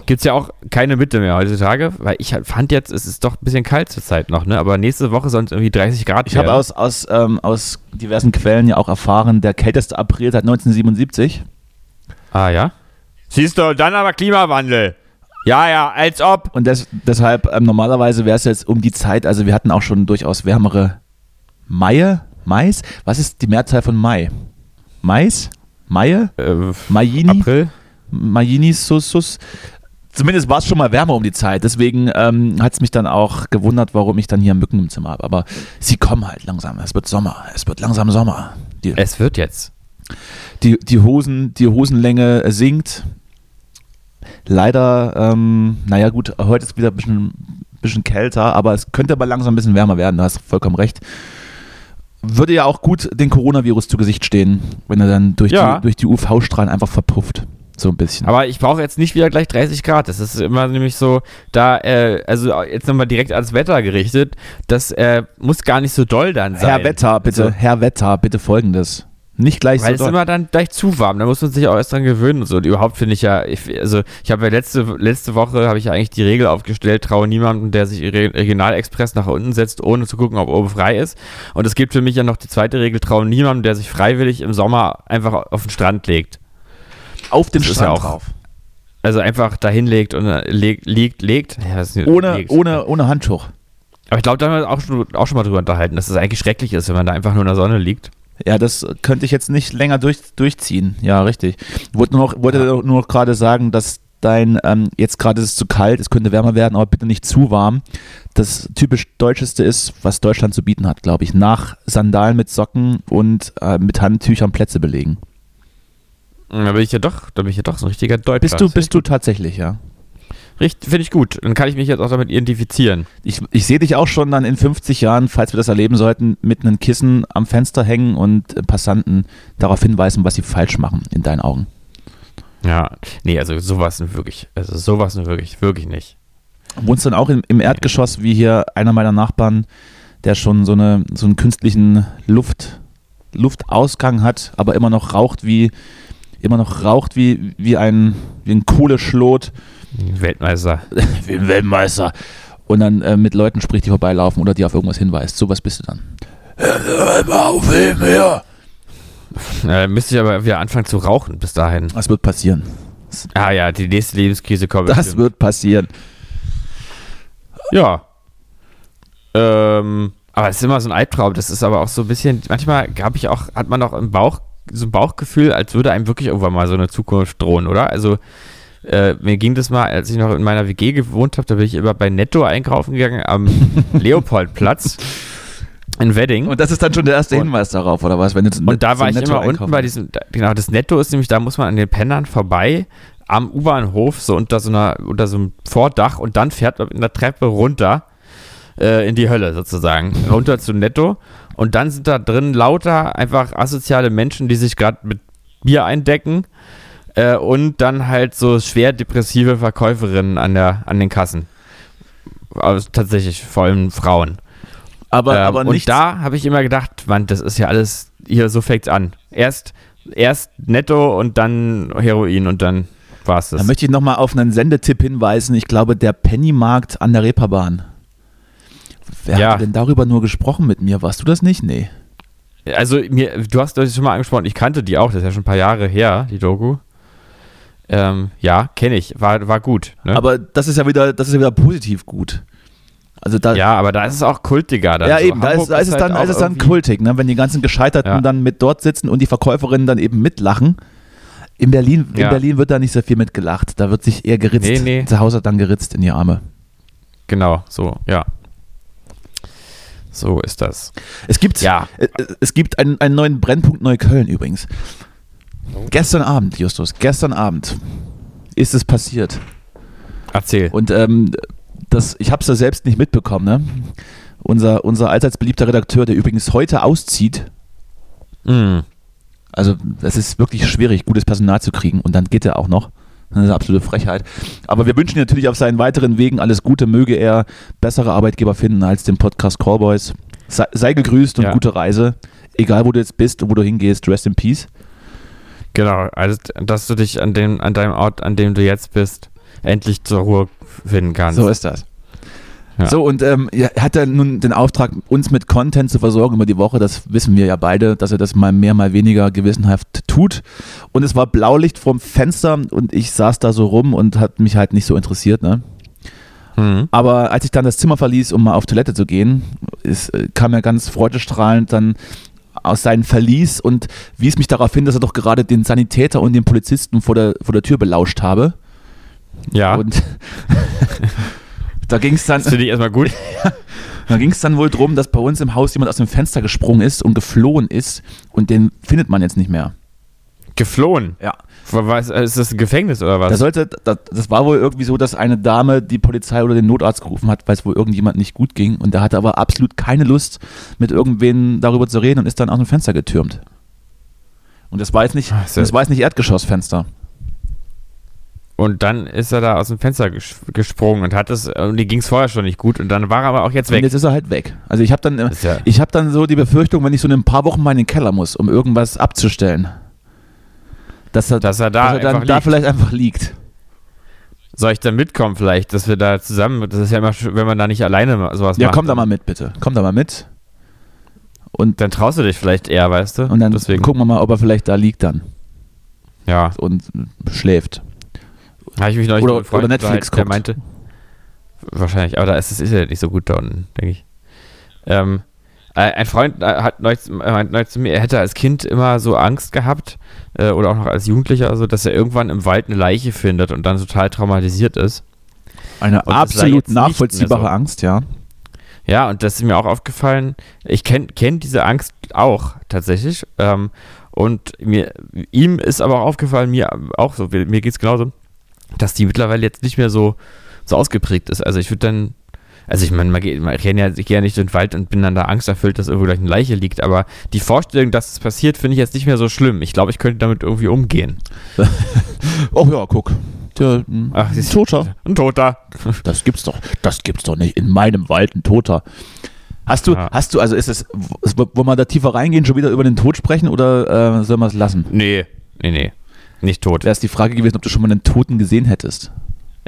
Gibt es ja auch keine Mitte mehr heutzutage, weil ich fand jetzt, es ist doch ein bisschen kalt zur Zeit noch, ne? Aber nächste Woche sollen es irgendwie 30 Grad Ich habe werden. aus, aus, ähm, aus diversen Quellen ja auch erfahren, der kälteste April seit 1977. Ah, ja? Siehst du, dann aber Klimawandel. Ja, ja, als ob. Und des, deshalb, ähm, normalerweise wäre es jetzt um die Zeit, also wir hatten auch schon durchaus wärmere Maie, Mais. Was ist die Mehrzahl von Mai? Mais? Maie? Äh, Maini? April? Mainisus? Zumindest war es schon mal wärmer um die Zeit. Deswegen ähm, hat es mich dann auch gewundert, warum ich dann hier Mücken im Zimmer habe. Aber sie kommen halt langsam. Es wird Sommer. Es wird langsam Sommer. Die, Es wird jetzt. die, die, Hosen, die Hosenlänge sinkt. Leider, ähm, naja gut, heute ist wieder ein bisschen, bisschen kälter, aber es könnte aber langsam ein bisschen wärmer werden, du hast vollkommen recht. Würde ja auch gut den Coronavirus zu Gesicht stehen, wenn er dann durch Ja. die, durch die UV-Strahlen einfach verpufft. So ein bisschen. Aber ich brauche jetzt nicht wieder gleich 30 Grad. Das ist immer nämlich so, da, äh, also jetzt nochmal direkt ans Wetter gerichtet, das äh, muss gar nicht so doll dann sein. Herr Wetter, bitte, Also, Herr Wetter, bitte folgendes. Nicht gleich weil es so ist doll. immer dann gleich zu warm, da muss man sich auch erst dran gewöhnen und so. Und überhaupt finde ich ja, ich, also ich habe ja letzte, letzte Woche habe ich ja eigentlich die Regel aufgestellt, traue niemandem, der sich Re- Regionalexpress nach unten setzt, ohne zu gucken, ob oben frei ist. Und es gibt für mich ja noch die zweite Regel, traue niemandem, der sich freiwillig im Sommer einfach auf den Strand legt. Auf den Das ist ja Strand auch- drauf. Also einfach dahin legt und äh, legt, liegt, legt. Ja, das Ohne, legt. ohne, ohne Handtuch. Aber ich glaube, da haben wir auch schon, auch schon mal drüber unterhalten, dass es eigentlich schrecklich ist, wenn man da einfach nur in der Sonne liegt. Ja, das könnte ich jetzt nicht länger durch, durchziehen. Ja, richtig. Ich wollte nur noch, wollte nur noch gerade sagen, dass dein, ähm, jetzt gerade ist es zu kalt, es könnte wärmer werden, aber bitte nicht zu warm. Das typisch Deutscheste ist, was Deutschland zu bieten hat, glaube ich. Nach Sandalen mit Socken und äh, mit Handtüchern Plätze belegen. Da bin ich ja doch, da bin ich ja doch so ein richtiger Deutscher. Bist du, bist du tatsächlich, ja. Richtig, finde ich gut. Dann kann ich mich jetzt auch damit identifizieren. Ich, ich sehe dich auch schon dann in 50 Jahren, falls wir das erleben sollten, mit einem Kissen am Fenster hängen und äh, Passanten darauf hinweisen, was sie falsch machen, in deinen Augen. Ja, nee, also sowas wirklich, also sowas wirklich, wirklich nicht. Wohnst dann auch im, im Erdgeschoss, wie hier einer meiner Nachbarn, der schon so, eine, so einen künstlichen Luft, Luftausgang hat, aber immer noch raucht wie, immer noch raucht wie, wie, ein, wie ein Kohleschlot, Weltmeister. <laughs> wie ein Weltmeister. Und dann äh, mit Leuten spricht, die vorbeilaufen oder die auf irgendwas hinweist. So was bist du dann. Hör mal auf, Film her. Äh, müsste ich aber wieder anfangen zu rauchen bis dahin. Das wird passieren. Ah ja, die nächste Lebenskrise kommt. Das bestimmt. wird passieren. Ja. Ähm, aber es ist immer so ein Albtraum. Das ist aber auch so ein bisschen, manchmal habe ich auch, hat man auch im Bauch so ein Bauchgefühl, als würde einem wirklich irgendwann mal so eine Zukunft drohen, oder? Also äh, mir ging das mal, als ich noch in meiner WG gewohnt habe, da bin ich immer bei Netto einkaufen gegangen am <laughs> Leopoldplatz in Wedding. Und das ist dann schon der erste Und- Hinweis darauf, oder was? Wenn du Und da war ich immer unten bei diesem, genau, das Netto ist nämlich, da muss man an den Pennern vorbei, am U-Bahnhof, so unter so einer, unter so einem Vordach und dann fährt man in der Treppe runter äh, in die Hölle sozusagen, runter zu Netto und dann sind da drin lauter einfach asoziale Menschen, die sich gerade mit Bier eindecken äh, und dann halt so schwer depressive Verkäuferinnen an der, an den Kassen. Also tatsächlich, vor allem Frauen. Aber, Ähm, aber und nicht. da habe ich immer gedacht, Mann, das ist ja alles, hier, so fängt's an. Erst, erst Netto und dann Heroin und dann war's Da das. möchte ich nochmal auf einen Sendetipp hinweisen. Ich glaube, der Pennymarkt an der Reeperbahn. Wer Ja. hat denn darüber nur gesprochen mit mir? Warst du das nicht? Nee. Also, mir, du hast das schon mal angesprochen, ich kannte die auch, das ist ja schon ein paar Jahre her, die Doku. Ähm, ja, kenne ich, war, war gut. Ne? Aber das ist ja wieder, das ist ja wieder positiv gut. Also da, ja, aber da ist es auch kultiger. Dann ja so. eben, da ist, da ist es halt dann, auch ist es dann kultig, ne? wenn die ganzen Gescheiterten Ja. dann mit dort sitzen und die Verkäuferinnen dann eben mitlachen. In Berlin, in Ja. Berlin wird da nicht so viel mitgelacht. Da wird sich eher geritzt. Nee, nee. Zu Hause hat dann geritzt in die Arme. Genau, so, ja. So ist das. Es gibt, Ja. äh, äh, es gibt einen, einen neuen Brennpunkt Neukölln übrigens. Gestern Abend, Justus, gestern Abend ist es passiert. Erzähl. Und ähm, das, ich habe es ja selbst nicht mitbekommen. Ne? Unser, unser allseits beliebter Redakteur, der übrigens heute auszieht, Mm. also es ist wirklich schwierig, gutes Personal zu kriegen und dann geht er auch noch. Das ist eine absolute Frechheit. Aber wir wünschen natürlich auf seinen weiteren Wegen alles Gute. Möge er bessere Arbeitgeber finden als den Podcast Callboys. Sei, sei gegrüßt und Ja. gute Reise. Egal, wo du jetzt bist und wo du hingehst, rest in peace. Genau, also dass du dich an dem, an deinem Ort, an dem du jetzt bist, endlich zur Ruhe finden kannst. So ist das. Ja. So, und ähm, er hat er nun den Auftrag, uns mit Content zu versorgen über die Woche. Das wissen wir ja beide, dass er das mal mehr, mal weniger gewissenhaft tut. Und es war Blaulicht vorm Fenster und ich saß da so rum und hat mich halt nicht so interessiert. Ne? Mhm. Aber als ich dann das Zimmer verließ, um mal auf Toilette zu gehen, ist, äh, kam er ganz freudestrahlend dann aus seinem Verlies und wies mich darauf hin, dass er doch gerade den Sanitäter und den Polizisten vor der, vor der Tür belauscht habe. Ja, Und <laughs> da ging es dann, das finde ich erstmal gut. <laughs> da ging's dann wohl drum, dass bei uns im Haus jemand aus dem Fenster gesprungen ist und geflohen ist und den findet man jetzt nicht mehr. Geflohen. Ja. Was, ist das ein Gefängnis oder was? sollte, das, das war wohl irgendwie so, dass eine Dame die Polizei oder den Notarzt gerufen hat, weil es wohl irgendjemand nicht gut ging. Und der hatte aber absolut keine Lust, mit irgendwen darüber zu reden und ist dann aus dem Fenster getürmt. Und das war jetzt nicht, Ach, sehr- das war jetzt nicht Erdgeschossfenster. Und dann ist er da aus dem Fenster ges gesprungen und hat es, und die ging es vorher schon nicht gut und dann war er aber auch jetzt Und weg. jetzt ist er halt weg. Also ich habe dann, äh, Das ja- ich habe dann so die Befürchtung, wenn ich so in ein paar Wochen mal in den Keller muss, um irgendwas abzustellen, dass er, Dass er da dass er dann da vielleicht einfach liegt. Soll ich da mitkommen vielleicht, dass wir da zusammen, das ist ja immer, schön, wenn man da nicht alleine sowas Ja, macht. komm da mal mit, bitte. Komm da mal mit. Und, Dann traust du dich vielleicht eher, weißt du? und dann Deswegen. gucken wir mal, ob er vielleicht da liegt dann Ja. und schläft. Habe ich mich neulich Oder- oder Netflix guckt. Der meinte, wahrscheinlich, aber da ist es ist ja nicht so gut da unten, denke ich. Ähm, äh, ein Freund äh, hat zu- äh, neulich zu mir, er hätte als Kind immer so Angst gehabt, äh, oder auch noch als Jugendlicher, also, dass er irgendwann im Wald eine Leiche findet und dann total traumatisiert ist. Eine Und absolut nachvollziehbare so. Angst, ja. Ja, und das ist mir auch aufgefallen. Ich kenne kenn diese Angst auch tatsächlich. Ähm, und mir, ihm ist aber auch aufgefallen, mir auch so, mir geht es genauso, dass die mittlerweile jetzt nicht mehr so, so ausgeprägt ist. Also ich würde dann, also ich meine, ich renne ja, gehe ja nicht in den Wald und bin dann da angsterfüllt, dass irgendwo gleich eine Leiche liegt. Aber die Vorstellung, dass es passiert, finde ich jetzt nicht mehr so schlimm. Ich glaube, ich könnte damit irgendwie umgehen. <laughs> Oh ja, guck. Der, ein Ach, siehst- Toter. Ein Toter. Das gibt's doch. Das gibt's doch nicht. In meinem Wald ein Toter. Hast du, Ja. hast du, also ist es, wollen wir da tiefer reingehen, schon wieder über den Tod sprechen oder äh, sollen wir es lassen? Nee, nee, nee. Nicht tot. Wäre es die Frage gewesen, ob du schon mal einen Toten gesehen hättest.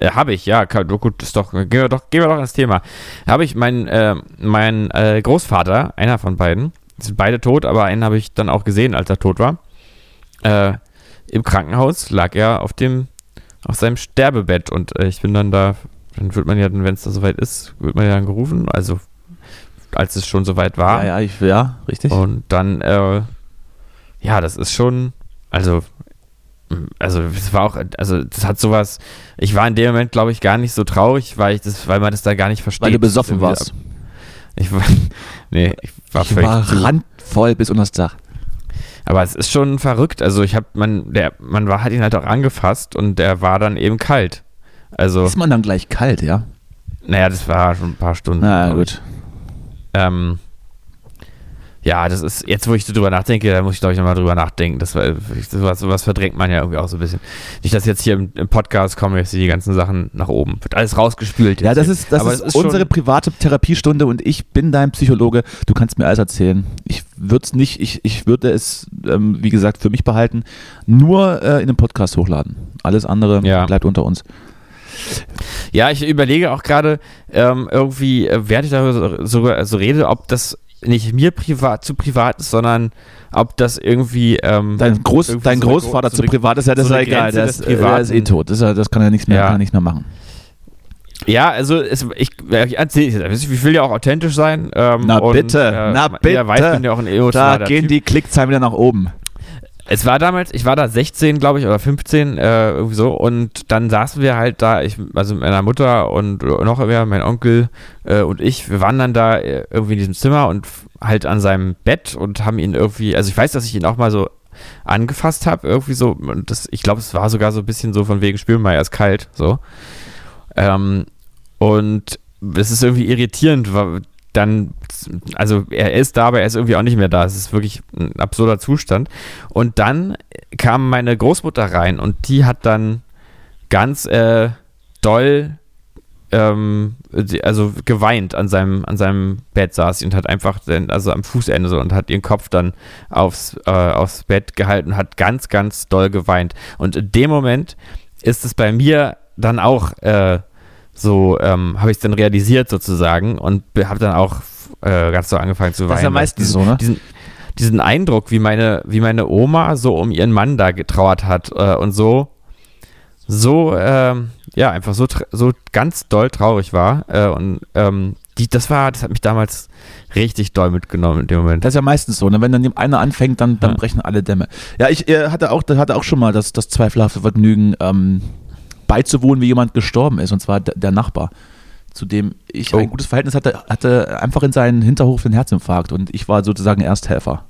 Äh, Habe ich, ja. Gut, ist doch, gehen wir doch, gehen wir doch ins Thema. Habe ich meinen äh, mein, äh, Großvater, einer von beiden, sind beide tot, aber einen habe ich dann auch gesehen, als er tot war. Äh, Im Krankenhaus lag er auf dem, auf seinem Sterbebett und äh, ich bin dann da, dann wird man ja, wenn es da soweit ist, wird man ja dann gerufen, also als es schon soweit war. Ja, ja, ich, ja, richtig. Und dann, äh, ja, das ist schon, also, also es war auch, also das hat sowas, ich war in dem Moment, glaube ich, gar nicht so traurig, weil ich das, weil man das da gar nicht versteht. Weil du besoffen warst. Ich war, <laughs> nee, ich war Ich völlig war randvoll bis unter das Dach. Aber es ist schon verrückt, also ich habe, man, der, man war, hat ihn halt auch angefasst und der war dann eben kalt. Also, Ist man dann gleich kalt, ja? naja, das war schon ein paar Stunden. Na ich. gut. Ähm, ja, das ist, jetzt wo ich so drüber nachdenke, da muss ich glaube ich nochmal drüber nachdenken. Das war, sowas, sowas verdrängt man ja irgendwie auch so ein bisschen. Nicht, dass jetzt hier im, im Podcast kommen jetzt die ganzen Sachen nach oben. Wird alles rausgespült. Ja, das hier. ist, das ist, es unsere private Therapiestunde und ich bin dein Psychologe. Du kannst mir alles erzählen. Ich würde es nicht, ich, ich würde es, ähm, wie gesagt, für mich behalten, nur äh, in einem Podcast hochladen. Alles andere Ja. bleibt unter uns. Ja, ich überlege auch gerade ähm, irgendwie, äh, während ich darüber so, so, so rede, ob das nicht mir privat zu privat ist, sondern ob das irgendwie ähm, Dein, Groß, irgendwie dein so Großvater Gro- so zu privat ist ja, das so ist ja egal. Der ist, äh, der ist eh tot. Das, das kann er nichts mehr, Ja. kann er nichts mehr machen. Ja, also es, ich, ich, will ja auch authentisch sein. Ähm, Na und, bitte, äh, na weiß, bitte. bin ja Da gehen die Klickzahlen wieder nach oben. Es war damals, ich war da 16, glaube ich, oder 15, äh, irgendwie so. Und dann saßen wir halt da, ich, also mit meiner Mutter und noch wer, mein Onkel äh, und ich, wir waren dann da äh, irgendwie in diesem Zimmer und halt an seinem Bett und haben ihn irgendwie, also ich weiß, dass ich ihn auch mal so angefasst habe, irgendwie so. Und das, ich glaube, es war sogar so ein bisschen so von wegen spüren ist kalt, so. Ähm, und es ist irgendwie irritierend, dann, also er ist da, aber er ist irgendwie auch nicht mehr da. Es ist wirklich ein absurder Zustand. Und dann kam meine Großmutter rein und die hat dann ganz äh, doll, ähm, also geweint an seinem, an seinem Bett saß sie und hat einfach, den, also am Fußende so und hat ihren Kopf dann aufs, äh, aufs Bett gehalten hat ganz, ganz doll geweint. Und in dem Moment ist es bei mir dann auch äh, so, ähm, habe ich es dann realisiert sozusagen und habe dann auch äh, ganz so angefangen zu weinen. Das ist ja meistens diesen, so, ne? Diesen, diesen Eindruck, wie meine, wie meine Oma so um ihren Mann da getrauert hat äh, und so, so, ähm, ja, einfach so, so ganz doll traurig war. Äh, und ähm, die, das war, das hat mich damals richtig doll mitgenommen in dem Moment. Das ist ja meistens so, ne? wenn dann einer anfängt, dann, dann Ja. brechen alle Dämme. Ja, ich äh, hatte, auch, hatte auch schon mal das, das zweifelhafte Vergnügen, ähm, beizuwohnen, wie jemand gestorben ist, und zwar der, Nachbar, zu dem ich Oh. ein gutes Verhältnis hatte, hatte einfach in seinen Hinterhof einen Herzinfarkt und ich war sozusagen Ersthelfer.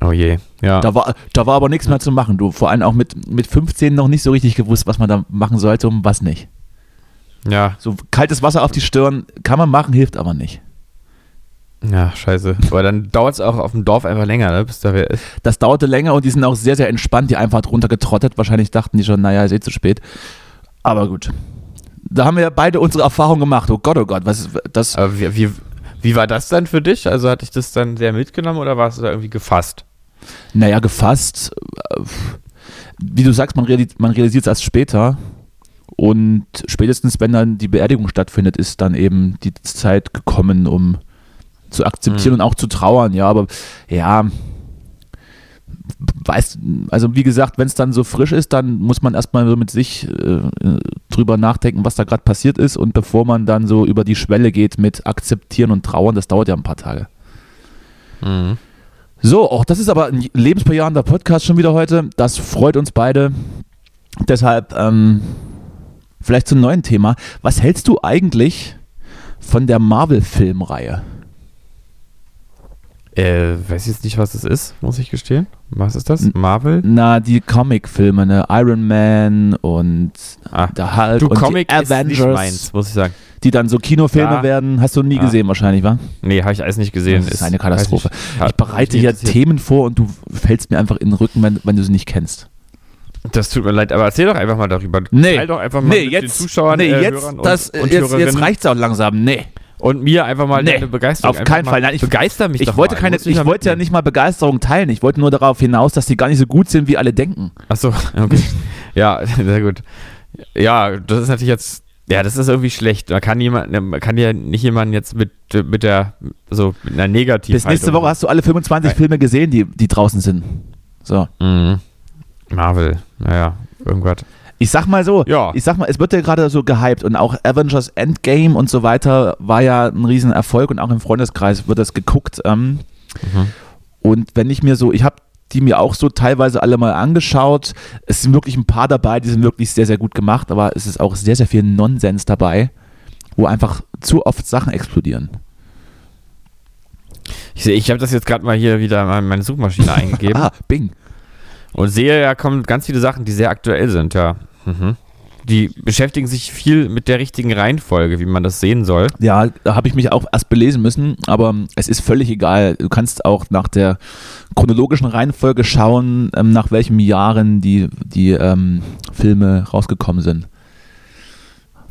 Oh je, ja. Da war, da war aber nichts mehr zu machen. Du vor allem auch mit, mit 15 noch nicht so richtig gewusst, was man da machen sollte und was nicht. ja, So kaltes Wasser auf die Stirn kann man machen, hilft aber nicht. Ja, scheiße. Aber dann dauert es auch auf dem Dorf einfach länger, ne, bis da wer ist. Das dauerte länger und die sind auch sehr, sehr entspannt, die einfach drunter getrottet. Wahrscheinlich dachten die schon, naja, ist eh zu spät. Aber gut. Da haben wir ja beide unsere Erfahrung gemacht. Oh Gott, oh Gott, was ist das? Aber wie, wie, wie war das dann für dich? Also hatte ich das dann sehr mitgenommen oder warst du da irgendwie gefasst? Naja, gefasst. äh, Wie du sagst, man, realis man realisiert es erst später. Und spätestens, wenn dann die Beerdigung stattfindet, ist dann eben die Zeit gekommen, um zu akzeptieren Mhm. und auch zu trauern. Ja, aber ja, weiß, also wie gesagt, wenn es dann so frisch ist, dann muss man erstmal so mit sich äh, drüber nachdenken, was da gerade passiert ist und bevor man dann so über die Schwelle geht mit akzeptieren und trauern, das dauert ja ein paar Tage. Mhm. So, auch das ist aber ein lebensbejahender Podcast schon wieder heute. Das freut uns beide. Deshalb ähm, vielleicht zum neuen Thema. Was hältst du eigentlich von der Marvel-Filmreihe? Äh, weiß jetzt nicht, was das ist, muss ich gestehen. Was ist das? Marvel? Na, die Comic-Filme, ne? Iron Man und Ah, der Hulk Du, und Comic die ist nicht Avengers, meins, muss ich sagen. die dann so Kinofilme Ja. werden. Hast du nie Ja. gesehen wahrscheinlich, wa? Nee, habe ich alles nicht gesehen. Das ist eine Katastrophe. hat- Ich bereite hier. Themen vor und du fällst mir einfach in den Rücken, wenn, wenn du sie nicht kennst. Das tut mir leid, aber erzähl doch einfach mal darüber. Nee. Teil doch einfach mal Nee, mit jetzt, den Zuschauern, nee, äh, jetzt, Hörern das, und, und jetzt, jetzt Hörerinnen reicht's auch langsam. Nee. Und mir einfach mal Nee, deine Begeisterung. auf keinen Fall. Nein, ich- begeister mich Ich doch wollte, mal. keine, ich wollte ja nicht mal Begeisterung teilen. Ich wollte nur darauf hinaus, dass die gar nicht so gut sind, wie alle denken. Achso, <laughs> okay. ja, <laughs> sehr gut. Ja, das ist natürlich jetzt. Ja, das ist irgendwie schlecht. Man kann jemand, man kann ja nicht jemanden jetzt mit, mit der, so mit einer Negativ. Bis nächste Woche hast du alle 25 Nein. Filme gesehen, die, die draußen sind. So. Mhm. Marvel, naja, irgendwas. Ich sag mal so, Ja. ich sag mal, es wird ja gerade so gehypt und auch Avengers Endgame und so weiter war ja ein Riesenerfolg und auch im Freundeskreis wird das geguckt. Ähm, Mhm. Und wenn ich mir so, ich habe die mir auch so teilweise alle mal angeschaut. Es sind wirklich ein paar dabei, die sind wirklich sehr, sehr gut gemacht, aber es ist auch sehr, sehr viel Nonsens dabei, wo einfach zu oft Sachen explodieren. Ich sehe, ich habe das jetzt gerade mal hier wieder in meine Suchmaschine eingegeben <laughs> Ah, Bing. und sehe, ja kommen ganz viele Sachen, die sehr aktuell sind, ja. Mhm. Die beschäftigen sich viel mit der richtigen Reihenfolge, wie man das sehen soll. Ja, da habe ich mich auch erst belesen müssen, aber es ist völlig egal. Du kannst auch nach der chronologischen Reihenfolge schauen, ähm, nach welchen Jahren die, die ähm, Filme rausgekommen sind.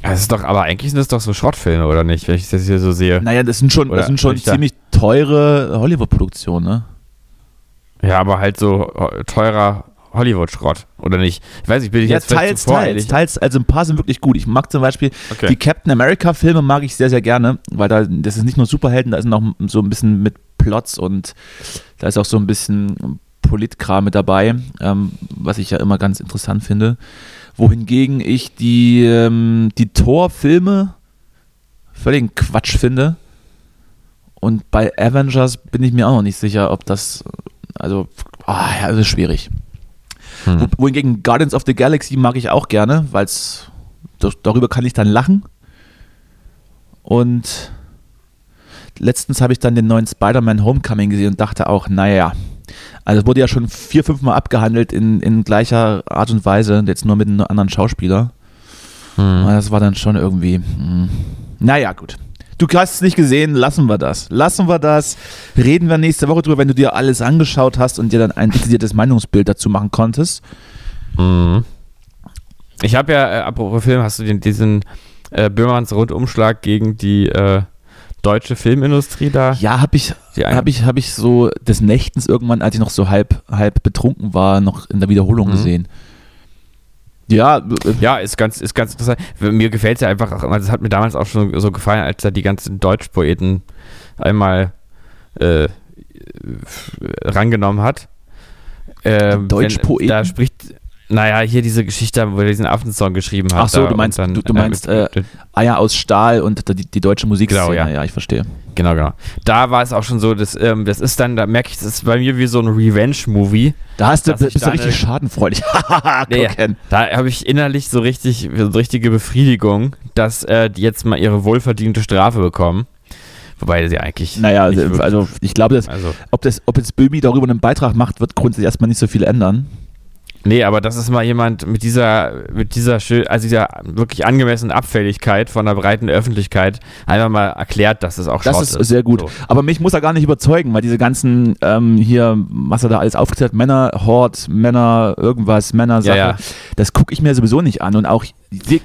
Das ist doch, aber eigentlich sind das doch so Schrottfilme, oder nicht, wenn ich das hier so sehe? Naja, das sind schon, Oder das sind schon ziemlich teure Hollywood-Produktionen, ne? Ja, aber halt so äh, teurer Hollywood-Schrott, oder nicht? Ich weiß nicht, bin ich Ja, jetzt teils, zu voreilig? teils, teils. Also ein paar sind wirklich gut. Ich mag zum Beispiel Okay. die Captain America-Filme mag ich sehr, sehr gerne, weil da, das ist nicht nur Superhelden, da ist noch so ein bisschen mit Plots und da ist auch so ein bisschen Politkram mit dabei, ähm, was ich ja immer ganz interessant finde. Wohingegen ich die, ähm, die Thor-Filme völligen Quatsch finde. Und bei Avengers bin ich mir auch noch nicht sicher, ob das, also, ah, ja, das ist schwierig. Hm. Wo- Wohingegen Guardians of the Galaxy mag ich auch gerne, weil es darüber kann ich dann lachen. Und letztens habe ich dann den neuen Spider-Man Homecoming gesehen und dachte auch, naja, also es wurde ja schon vier, fünf Mal abgehandelt in, in gleicher Art und Weise, jetzt nur mit einem anderen Schauspieler. Hm. Das war dann schon irgendwie, hm. naja, gut. Du hast es nicht gesehen, lassen wir das. Lassen wir das. Reden wir nächste Woche drüber, wenn du dir alles angeschaut hast und dir dann ein dezidiertes Meinungsbild dazu machen konntest. Mhm. Ich habe ja, äh, apropos Film, hast du den, diesen äh, Böhmermanns Rundumschlag gegen die äh, deutsche Filmindustrie da? Ja, habe ich, Die ein- hab ich, hab ich so des Nächtens irgendwann, als ich noch so halb, halb betrunken war, noch in der Wiederholung Mhm. gesehen. Ja, äh, Ja, ist ganz, ist ganz interessant. Mir gefällt es ja einfach auch das hat mir damals auch schon so gefallen, als er die ganzen Deutschpoeten einmal äh, rangenommen hat. Ähm, Deutschpoeten? Da spricht, naja, hier diese Geschichte, wo er diesen Affensong geschrieben hat. Ach so, du meinst- und du- du meinst, äh, Eier aus Stahl und die, die deutsche Musikszene. Genau, ja. ja, ich verstehe. Genau, genau. Da war es auch schon so, dass, ähm, das ist dann, da merke ich, das ist bei mir wie so ein Revenge-Movie. Da hast du, bist du richtig schadenfreudig. <laughs> Nee, da habe ich innerlich so richtig, so richtige Befriedigung, dass äh, die jetzt mal ihre wohlverdiente Strafe bekommen. Wobei sie eigentlich. Naja, also, also ich glaube, dass, also, ob, das, ob jetzt Böhmi darüber einen Beitrag macht, wird grundsätzlich erstmal nicht so viel ändern. Nee, aber das ist mal jemand mit dieser, mit dieser, also dieser wirklich angemessenen Abfälligkeit von der breiten Öffentlichkeit einfach mal erklärt, dass es auch Das Schrott ist sehr gut. So. Aber mich muss er gar nicht überzeugen, weil diese ganzen ähm, hier, was er da alles aufgezählt hat, Männer, Hort, Männer, irgendwas, Männer, Sache, Ja, ja. das gucke ich mir sowieso nicht an. Und auch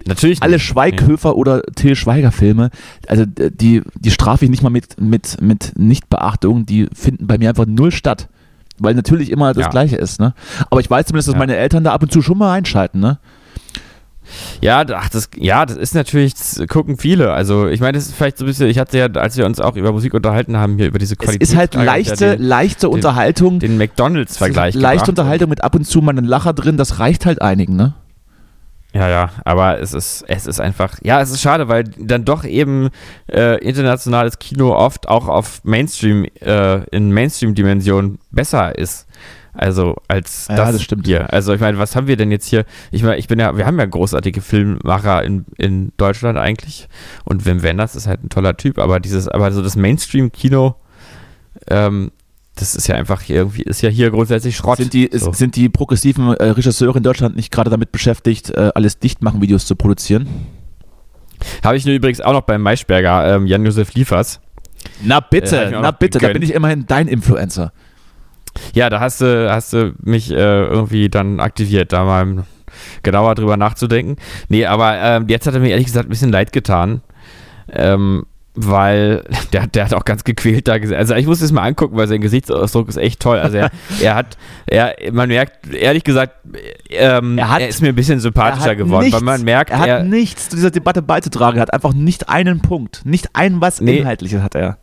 Natürlich. alle nicht. Schweighöfer oder Till Schweiger Filme, also d- die, die strafe ich nicht mal mit, mit, mit Nichtbeachtung, die finden bei mir einfach null statt. Weil natürlich immer das Ja. Gleiche ist, ne? Aber ich weiß zumindest, dass Ja. meine Eltern da ab und zu schon mal einschalten, ne? Ja, ach, das, ja, das ist natürlich, das gucken viele. Also ich meine, das ist vielleicht so ein bisschen, ich hatte ja, als wir uns auch über Musik unterhalten haben, hier über diese Es Qualität. ist halt leichte, leichte Unterhaltung. Den McDonalds-Vergleich. Leichte. Unterhaltung mit ab und zu mal einen Lacher drin, das reicht halt einigen, ne? Ja, ja, aber es ist, es ist einfach, ja, es ist schade, weil dann doch eben äh, internationales Kino oft auch auf Mainstream, äh, in Mainstream-Dimension besser ist. Also als Ja, das, das stimmt. hier. Also ich meine, was haben wir denn jetzt hier? Ich meine, ich bin ja, wir haben ja großartige Filmmacher in, in Deutschland eigentlich. Und Wim Wenders ist halt ein toller Typ, aber dieses, aber so das Mainstream-Kino, ähm, das ist ja einfach hier irgendwie, ist ja hier grundsätzlich Schrott. Sind die, so. sind die progressiven äh, Regisseure in Deutschland nicht gerade damit beschäftigt, äh, alles Dichtmachen-Videos zu produzieren? Habe ich nur übrigens auch noch beim Maischberger, ähm, Jan-Josef Liefers. Na Äh, bitte, auch na bitte, da gegönnt. bin ich immerhin dein Influencer. Ja, da hast du, hast du mich äh, irgendwie dann aktiviert, da mal genauer drüber nachzudenken. Nee, aber ähm, jetzt hat er mir ehrlich gesagt ein bisschen leid getan. Ähm, weil der, der hat auch ganz gequält da gesehen. Also ich muss es mal angucken, weil sein Gesichtsausdruck ist echt toll. Also er, <laughs> er hat, er, man merkt, ehrlich gesagt, ähm, Er hat- er ist mir ein bisschen sympathischer geworden, nichts, weil man merkt, er hat er, nichts zu dieser Debatte beizutragen. Er hat einfach nicht einen Punkt, nicht ein was Nee. Inhaltliches hat er.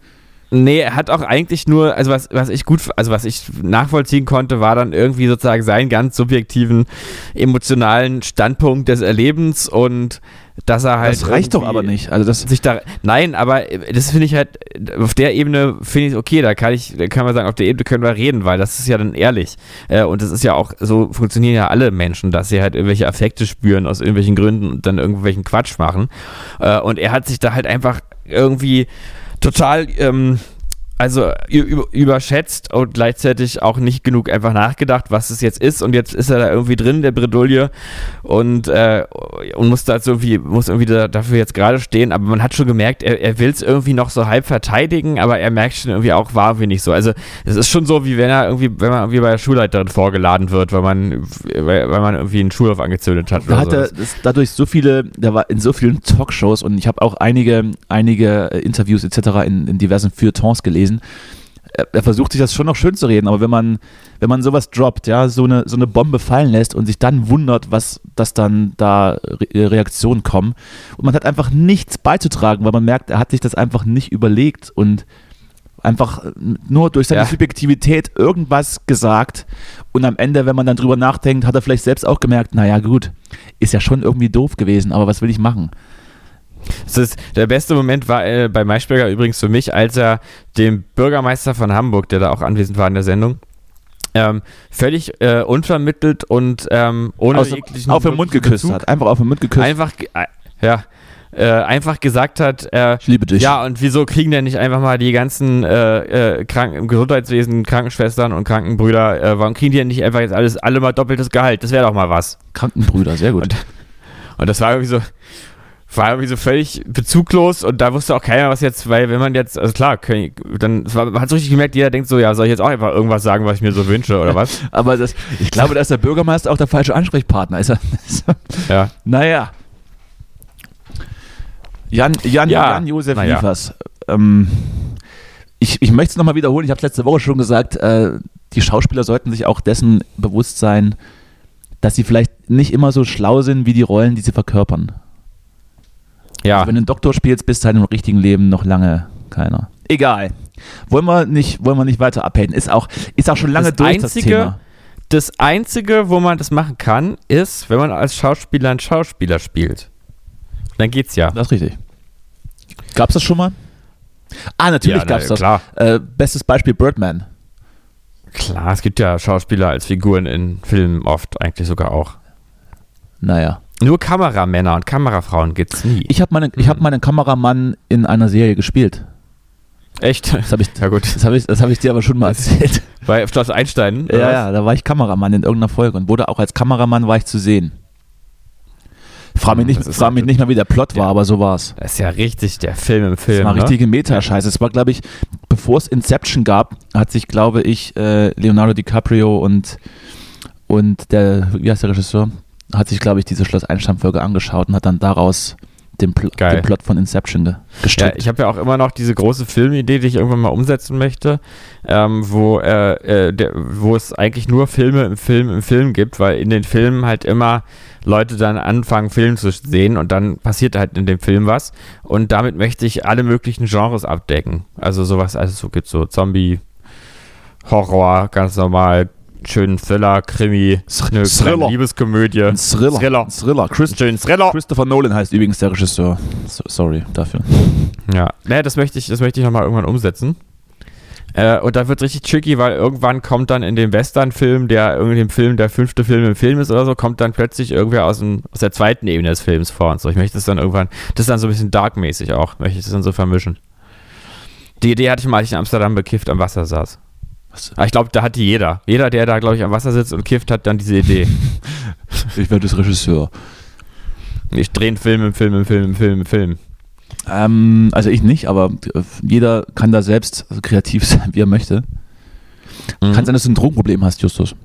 Nee, er hat auch eigentlich nur, also was, was ich gut, also was ich nachvollziehen konnte, war dann irgendwie sozusagen seinen ganz subjektiven, emotionalen Standpunkt des Erlebens und dass er halt. das reicht doch aber nicht. Also das, Sich da, nein, aber das finde ich halt, auf der Ebene finde ich okay, da kann ich, da kann man sagen, auf der Ebene können wir reden, weil das ist ja dann ehrlich. Äh, und das ist ja auch, so funktionieren ja alle Menschen, dass sie halt irgendwelche Affekte spüren aus irgendwelchen Gründen und dann irgendwelchen Quatsch machen. Äh, und er hat sich da halt einfach irgendwie total, ähm, also überschätzt und gleichzeitig auch nicht genug einfach nachgedacht, was es jetzt ist. Und jetzt ist er da irgendwie drin, der Bredouille, und, äh, und muss da irgendwie, muss irgendwie da, dafür jetzt gerade stehen. Aber man hat schon gemerkt, er, er will es irgendwie noch so halb verteidigen, aber er merkt schon irgendwie auch, war irgendwie nicht so. Also es ist schon so, wie wenn er irgendwie, wenn man irgendwie bei der Schulleiterin vorgeladen wird, weil man, weil, weil man irgendwie einen Schulhof angezündet hat. da hat er dadurch so viele, der war in so vielen Talkshows und ich habe auch einige, einige äh, Interviews etc. In, in diversen Feuilletons gelesen. Er, er versucht sich das schon noch schön zu reden, aber wenn man, wenn man sowas droppt, ja, so eine, so eine Bombe fallen lässt und sich dann wundert, was, dass dann da Re Reaktionen kommen und man hat einfach nichts beizutragen, weil man merkt, er hat sich das einfach nicht überlegt und einfach äh, nur durch seine Ja. Subjektivität irgendwas gesagt und am Ende, wenn man dann drüber nachdenkt, hat er vielleicht selbst auch gemerkt, naja gut, ist ja schon irgendwie doof gewesen, aber was will ich machen? Das ist, der beste Moment war äh, bei Maischberger übrigens für mich, als er dem Bürgermeister von Hamburg, der da auch anwesend war in der Sendung, ähm, völlig äh, unvermittelt und ähm, ohne Aus, jeglichen auf den Mund geküsst Bezug hat, einfach auf den Mund geküsst. Einfach, äh, ja, äh, einfach gesagt hat, äh, ich liebe dich. ja, und wieso kriegen denn nicht einfach mal die ganzen äh, äh, Kranken im Gesundheitswesen, Krankenschwestern und Krankenbrüder, äh, warum kriegen die denn nicht einfach jetzt alles, alle mal doppeltes Gehalt? Das wäre doch mal was. Krankenbrüder, sehr gut. Und das war irgendwie so, war irgendwie so völlig bezuglos und da wusste auch keiner, was jetzt, weil wenn man jetzt, also klar, können, dann es man hat so richtig gemerkt, jeder denkt so, ja, soll ich jetzt auch einfach irgendwas sagen, was ich mir so wünsche oder was? <laughs> aber das, ich glaube, da ist der Bürgermeister auch der falsche Ansprechpartner. Ist er, <laughs> ist er, Ja. naja. Jan, Jan, Ja, Jan Josef naja. Liefers. Ähm, ich, ich möchte es nochmal wiederholen. Ich habe es letzte Woche schon gesagt. Äh, die Schauspieler sollten sich auch dessen bewusst sein, dass sie vielleicht nicht immer so schlau sind wie die Rollen, die sie verkörpern. Ja. Also wenn du einen Doktor spielst, bist du halt im richtigen Leben noch lange keiner. Egal. Wollen wir nicht, wollen wir nicht weiter abhaten. Ist auch, ist auch schon lange Das durch Einzige- das Thema. Das Einzige, wo man das machen kann, ist, wenn man als Schauspieler einen Schauspieler spielt. Dann geht's ja. Das ist richtig. Gab es das schon mal? Ah, natürlich Ja, gab es na, das. klar. Äh, bestes Beispiel Birdman. Klar, es gibt ja Schauspieler als Figuren in Filmen oft, eigentlich sogar auch. Naja. Nur Kameramänner und Kamerafrauen gibt's nie. Ich habe meine, ich hab meinen Kameramann in einer Serie gespielt. Echt? Das habe ich, <laughs> Ja gut. das hab ich, das hab ich dir aber schon mal erzählt. <laughs> Bei Schloss Einstein? Ja, ja, da war ich Kameramann in irgendeiner Folge und wurde auch als Kameramann war ich zu sehen. Frag mich Hm, nicht, frag mich nicht mehr, wie der Plot war, Ja. aber so war's. Das ist ja richtig der Film im Film. Das war ne? richtige Metascheiße. Es war, glaube ich, bevor es Inception gab, hat sich, glaube ich, äh, Leonardo DiCaprio und, und der, wie heißt der Regisseur, hat sich, glaube ich, diese Schloss Einstein-Folge angeschaut und hat dann daraus den, Pl Geil. den Plot von Inception ge Ja, ich habe ja auch immer noch diese große Filmidee, die ich irgendwann mal umsetzen möchte, ähm, wo, äh, äh, der, wo es eigentlich nur Filme im Film im Film gibt, weil in den Filmen halt immer Leute dann anfangen, Film zu sehen und dann passiert halt in dem Film was. Und damit möchte ich alle möglichen Genres abdecken. Also sowas, also so gibt so Zombie, Horror, ganz normal, schönen Thriller, Krimi, eine Thriller. Liebeskomödie, ein Thriller. Thriller. Ein Thriller. Chris, einen schönen Thriller. Christopher Nolan heißt übrigens der Regisseur. So, sorry dafür. Ja, naja, das möchte ich, das möchte ich nochmal irgendwann umsetzen. Äh, und da wird richtig tricky, weil irgendwann kommt dann in dem Western-Film, der irgendwie im Film, der fünfte Film im Film ist oder so, kommt dann plötzlich irgendwer aus, dem, aus der zweiten Ebene des Films vor und so. Ich möchte das dann irgendwann, das ist dann so ein bisschen darkmäßig auch, möchte ich das dann so vermischen. Die Idee hatte ich mal, als ich in Amsterdam bekifft am Wasser saß. Aber ich glaube, da hat die jeder. Jeder, der da, glaube ich, am Wasser sitzt und kifft, hat dann diese Idee. <laughs> Ich werde das Regisseur. Ich drehe einen Film im Film im Film im Film im Film. Ähm, also ich nicht, aber äh, jeder kann da selbst kreativ <laughs> sein, wie er möchte. Mhm. Kann sein, dass du ein Drogenproblem hast, Justus.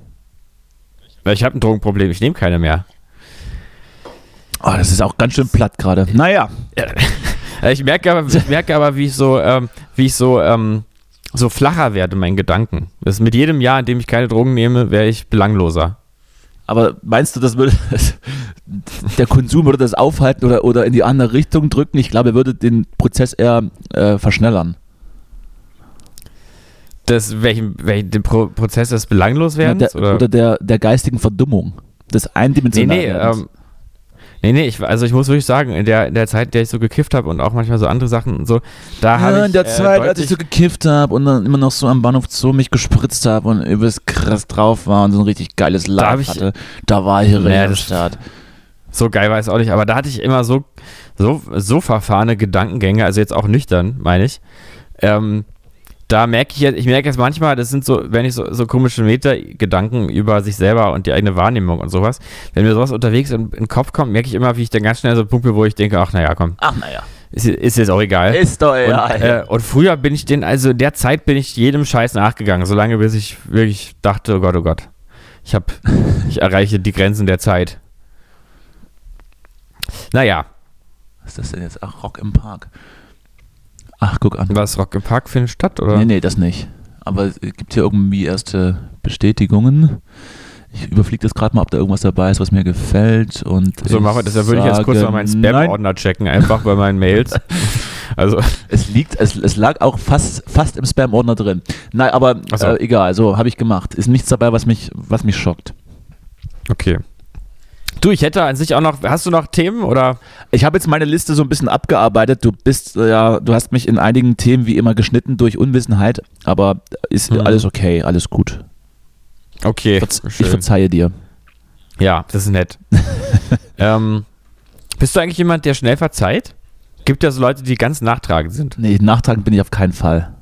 Ich habe ein Drogenproblem, ich nehme keine mehr. Oh, das ist auch ganz schön platt gerade. Naja, <laughs> Ja, Ich merke aber, ich merke aber, wie ich so, ähm, wie ich so, ähm, so flacher werde in meinen Gedanken. Das mit jedem Jahr, in dem ich keine Drogen nehme, wäre ich belangloser. aber meinst du, das würde <laughs> der Konsum würde das aufhalten oder, oder in die andere Richtung drücken? Ich glaube, er würde den Prozess eher äh, verschnellern. Das, welchen, welchen, den Pro Prozess des Belangloswerdens? Ja, der, oder der, der geistigen Verdummung. Das nee, eindimensionale nee, Werdens. ähm, nee, nee, ich, also ich muss wirklich sagen, in der, in der Zeit, in der ich so gekifft habe und auch manchmal so andere Sachen und so, da habe ja, ich in der äh, Zeit, als ich so gekifft habe und dann immer noch so am Bahnhof Zoo mich gespritzt habe und übelst krass drauf war und so ein richtig geiles ich- hatte, da war ich Naja, richtig am Start. So geil war es auch nicht, aber da hatte ich immer so, so, so verfahrene Gedankengänge, also jetzt auch nüchtern, meine ich. Ähm, da merke ich jetzt, ich merke jetzt manchmal, das sind so, wenn ich so, so komische Meta-Gedanken über sich selber und die eigene Wahrnehmung und sowas, wenn mir sowas unterwegs in, in den Kopf kommt, merke ich immer, wie ich dann ganz schnell so Punkte, wo ich denke, ach naja, komm, Ach naja. ist, ist jetzt auch egal. Ist doch Und, äh, und früher bin ich den, also der Zeit bin ich jedem Scheiß nachgegangen, solange bis ich wirklich dachte, oh Gott, oh Gott, ich hab, <laughs> ich erreiche die Grenzen der Zeit. Naja, Was ist das denn jetzt? Ach, Rock im Park. Ach, guck an. was Rock im Park findet statt, oder? Nee, nee, das nicht. Aber es gibt hier irgendwie erste Bestätigungen. Ich überfliege das gerade mal, ob da irgendwas dabei ist, was mir gefällt. Und So, ich machen wir das. Da würde ich jetzt kurz mal meinen. Spam-Ordner checken, einfach bei meinen Mails. <laughs> Also, Es liegt, es, es lag auch fast, fast im Spam-Ordner drin. Nein, aber so. äh, egal, so habe ich gemacht. Ist nichts dabei, was mich, was mich schockt. okay. Du, ich hätte an sich auch noch, hast du noch Themen oder? Ich habe jetzt meine Liste so ein bisschen abgearbeitet. Du bist, äh, ja, du hast mich in einigen Themen wie immer geschnitten durch Unwissenheit, aber ist Mhm. alles okay, alles gut. Okay, Verz ich schön. verzeihe dir. Ja, das ist nett. <laughs> ähm, bist du eigentlich jemand, der schnell verzeiht? Gibt ja so Leute, die ganz nachtragend sind. Nee, nachtragend bin ich auf keinen Fall.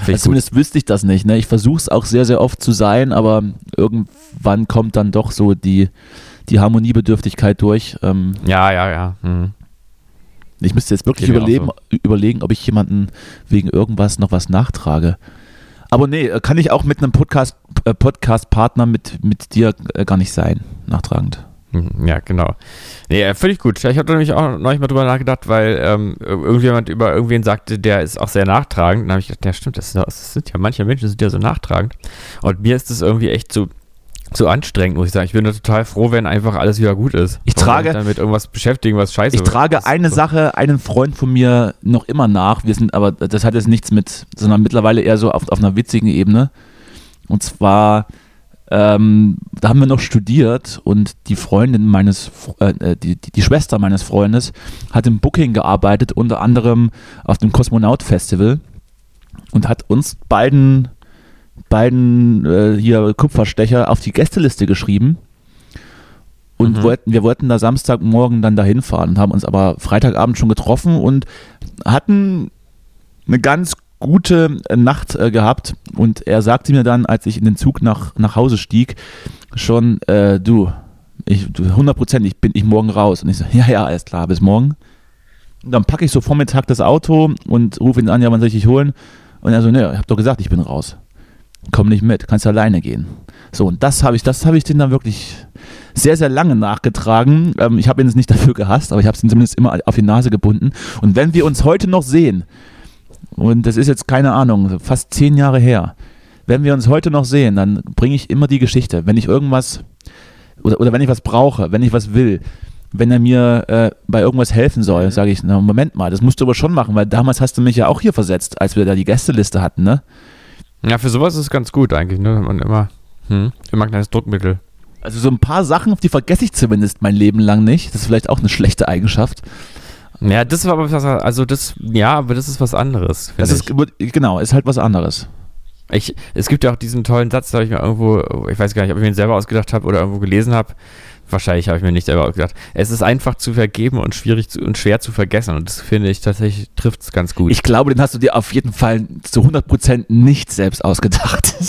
Also ich zumindest wüsste ich das nicht. Ne? Ich versuche es auch sehr, sehr oft zu sein, aber irgendwann kommt dann doch so die, die Harmoniebedürftigkeit durch. Ähm, Ja, ja, ja. Hm. ich müsste jetzt wirklich überleben, überlegen, ob ich jemanden wegen irgendwas noch was nachtrage. Aber nee, äh, kann ich auch mit einem Podcast, äh, Podcast-Partner mit, mit dir äh, gar nicht sein, nachtragend. Hm, Ja, genau. Nee, äh, völlig gut. Ich habe nämlich auch neulich mal drüber nachgedacht, weil ähm, irgendjemand über irgendwen sagte, der ist auch sehr nachtragend. Dann habe ich gedacht, ja stimmt, das, das sind ja manche Menschen sind ja so nachtragend. Und mir ist das irgendwie echt zu, zu anstrengend, muss ich sagen. Ich bin da total froh, wenn einfach alles wieder gut ist. Ich Warum trage- mich dann mit irgendwas beschäftigen, was scheiße Ich trage ist. eine. Sache einem Freund von mir noch immer nach. Wir sind aber, das hat jetzt nichts mit, sondern mittlerweile eher so auf, auf einer witzigen Ebene. Und zwar, ähm, da haben wir noch studiert und die Freundin meines, äh, die, die, die Schwester meines Freundes hat im Booking gearbeitet, unter anderem auf dem Kosmonaut Festival und hat uns beiden, beiden äh, hier Kupferstecher auf die Gästeliste geschrieben. Und Mhm. wollten, wir wollten da Samstagmorgen dann dahin fahren und haben uns aber Freitagabend schon getroffen und hatten eine ganz gute Nacht äh, gehabt. Und er sagte mir dann, als ich in den Zug nach, nach Hause stieg, schon, äh, du, ich, du, hundertprozentig bin ich morgen raus. Und ich so, <laughs> ja, ja, alles klar, bis morgen. Und dann packe ich so Vormittag das Auto und rufe ihn an, ja, wann soll ich dich holen? Und er so, ne, ich hab doch gesagt, ich bin raus. Komm nicht mit, kannst alleine gehen. So, und das habe ich, das habe ich denen dann wirklich sehr, sehr lange nachgetragen. Ähm, ich habe ihn jetzt nicht dafür gehasst, aber ich habe es ihm zumindest immer auf die Nase gebunden. Und wenn wir uns heute noch sehen, und das ist jetzt keine Ahnung, fast zehn Jahre her, wenn wir uns heute noch sehen, dann bringe ich immer die Geschichte. Wenn ich irgendwas oder, oder wenn ich was brauche, wenn ich was will, wenn er mir äh, bei irgendwas helfen soll, sage ich, na Moment mal, das musst du aber schon machen, weil damals hast du mich ja auch hier versetzt, als wir da die Gästeliste hatten, ne? Ja, für sowas ist es ganz gut eigentlich, ne? Man immer, hm, immer ein kleines Druckmittel. Also so ein paar Sachen, die vergesse ich zumindest mein Leben lang nicht. Das ist vielleicht auch eine schlechte Eigenschaft. Ja, das war aber was, also das, ja, aber das ist was anderes. Das ist, genau, ist halt was anderes. Ich, es gibt ja auch diesen tollen Satz, da habe ich mir irgendwo, ich weiß gar nicht, ob ich mir den selber ausgedacht habe oder irgendwo gelesen habe. Wahrscheinlich habe ich mir nicht selber ausgedacht. Es ist einfach zu vergeben und schwierig zu, und schwer zu vergessen. Und das finde ich tatsächlich trifft es ganz gut. Ich glaube, den hast du dir auf jeden Fall zu 100% nicht selbst ausgedacht. <laughs>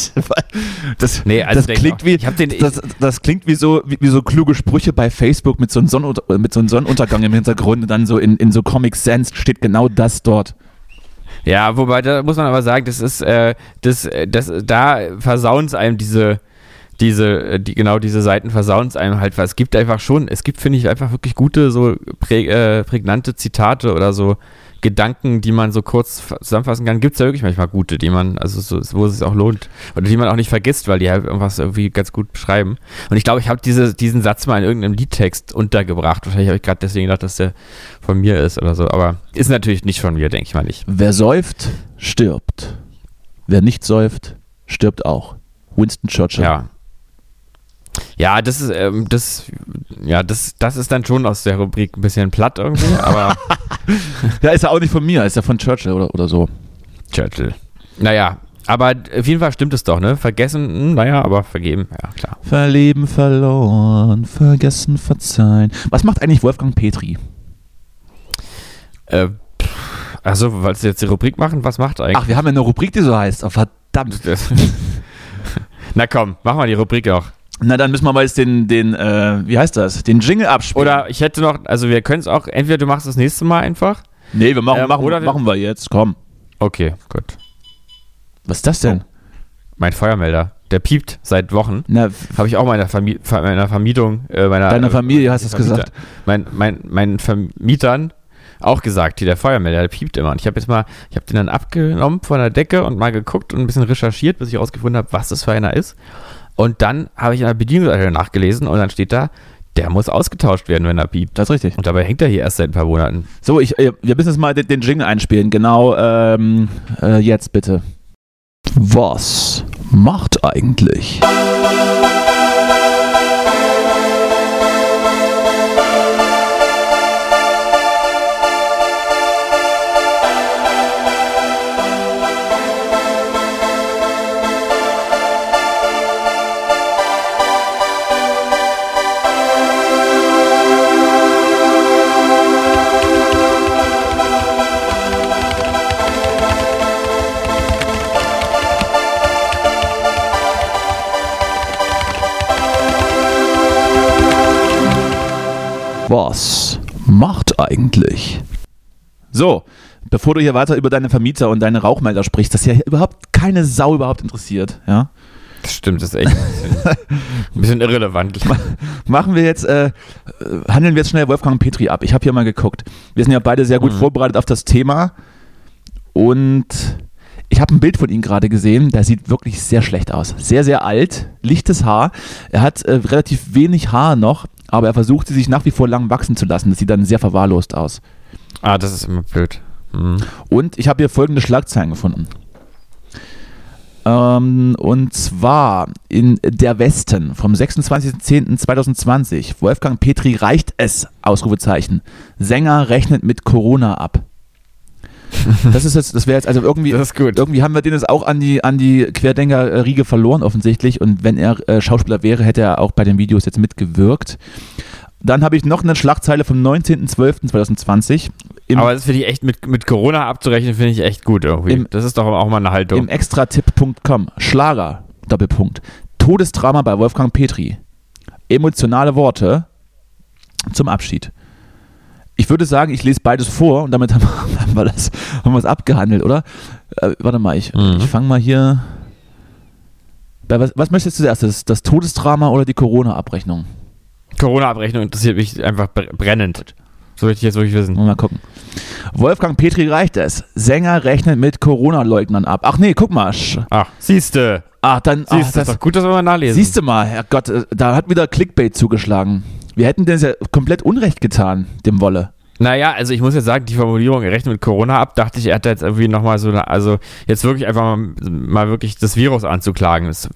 Das, nee, also das klingt wie, das, das, klingt wie so, wie, wie, so kluge Sprüche bei Facebook mit so einem, Sonn, mit so einem Sonnenuntergang im Hintergrund und dann so in, in so Comic Sans steht genau das dort. Ja, wobei, da muss man aber sagen, das ist, äh, das, äh, das, da versauen es einem diese, diese, äh, die, genau diese Seiten versauen es einem halt, weil es gibt einfach schon, es gibt, finde ich, einfach wirklich gute, so prä, äh, prägnante Zitate oder so Gedanken, die man so kurz zusammenfassen kann, gibt es ja wirklich manchmal gute, die man, also so, wo es sich auch lohnt, oder die man auch nicht vergisst, weil die halt irgendwas irgendwie ganz gut beschreiben. Und ich glaube, ich habe diese, diesen Satz mal in irgendeinem Liedtext untergebracht. Wahrscheinlich habe ich gerade deswegen gedacht, dass der von mir ist oder so, aber ist natürlich nicht von mir, denke ich mal nicht. Wer säuft, stirbt. Wer nicht säuft, stirbt auch. Winston Churchill. Ja. Ja, das ist, ähm, das, ja, das, das ist dann schon aus der Rubrik ein bisschen platt irgendwie, <laughs> aber. ja, ist ja auch nicht von mir, ist ja von Churchill oder, oder so. Churchill. Naja, aber auf jeden Fall stimmt es doch, ne? Vergessen, hm, naja, aber vergeben, ja, klar. Verleben, verloren, vergessen, verzeihen. Was macht eigentlich Wolfgang Petri? Äh, also, weil Sie jetzt die Rubrik machen, was macht eigentlich? Ach, wir haben ja eine Rubrik, die so heißt. Oh, verdammt. <laughs> Na komm, machen wir die Rubrik auch. Na, dann müssen wir mal jetzt den, den äh, wie heißt das, den Jingle abspielen. Oder ich hätte noch, also wir können es auch, entweder du machst das nächste Mal einfach. Nee, wir machen, ähm, machen, oder machen wir jetzt, komm. Okay, gut. Was ist das denn? Oh, mein Feuermelder. Der piept seit Wochen. Habe ich auch meiner, Vermi meiner Vermietung, äh, meiner Deiner Familie hast du es gesagt. Mein, mein, meinen Vermietern auch gesagt, hier der Feuermelder, der piept immer. Und ich habe jetzt mal, ich habe den dann abgenommen von der Decke und mal geguckt und ein bisschen recherchiert, bis ich herausgefunden habe, was das für einer ist. Und dann habe ich in der Bedienungsanleitung nachgelesen und dann steht da, der muss ausgetauscht werden, wenn er piept. Das ist richtig. Und dabei hängt er hier erst seit ein paar Monaten. So, ich, äh, wir müssen jetzt mal den, den Jingle einspielen. Genau, ähm, äh, jetzt bitte. Was macht eigentlich? Was macht eigentlich? So, bevor du hier weiter über deine Vermieter und deine Rauchmelder sprichst, das ja überhaupt keine Sau überhaupt interessiert, ja? Das stimmt, das ist echt ein bisschen, ein bisschen irrelevant. <laughs> Machen wir jetzt, äh, handeln wir jetzt schnell Wolfgang Petri ab. Ich habe hier mal geguckt. Wir sind ja beide sehr gut mhm. vorbereitet auf das Thema und ich habe ein Bild von ihm gerade gesehen, der sieht wirklich sehr schlecht aus. Sehr, sehr alt, lichtes Haar. Er hat äh, relativ wenig Haar noch, aber er versucht sie sich nach wie vor lang wachsen zu lassen. Das sieht dann sehr verwahrlost aus. Ah, das ist immer blöd. Mhm. Und ich habe hier folgende Schlagzeilen gefunden. Ähm, und zwar in Der Westen vom 26.10.2020. Wolfgang Petri reicht es, Ausrufezeichen. Sänger rechnet mit Corona ab. Das ist jetzt, das wäre jetzt also irgendwie, irgendwie haben wir den jetzt auch an die, an die Querdenker-Riege verloren offensichtlich und wenn er äh, Schauspieler wäre, hätte er auch bei den Videos jetzt mitgewirkt. Dann habe ich noch eine Schlagzeile vom 19.12.2020. Aber das finde ich echt mit, mit Corona abzurechnen, finde ich echt gut irgendwie. Im, das ist doch auch mal eine Haltung. Im extratipp.com, Schlager, Doppelpunkt, Todesdrama bei Wolfgang Petri. Emotionale Worte zum Abschied. Ich würde sagen, ich lese beides vor und damit <laughs> haben, wir das haben wir es abgehandelt, oder? Äh, warte mal, ich, mhm. ich fange mal hier. Was, was möchtest du zuerst? Das, das Todesdrama oder die Corona-Abrechnung? Corona-Abrechnung interessiert mich einfach br- brennend. So möchte ich jetzt wirklich wissen. Mal gucken. Wolfgang Petri reicht es. Sänger rechnet mit Corona-Leugnern ab. Ach nee, guck mal. Ach, siehste. Ach, dann. Ach, Siehste, das ist doch gut, dass wir mal nachlesen. Siehst du mal, Herrgott, äh, da hat wieder Clickbait zugeschlagen. Wir hätten das ja komplett Unrecht getan, dem Wolle. Naja, also ich muss jetzt sagen, die Formulierung, er rechnet mit Corona ab, dachte ich, er hat da jetzt irgendwie nochmal so eine, also jetzt wirklich einfach mal, mal wirklich das Virus anzuklagen. Das,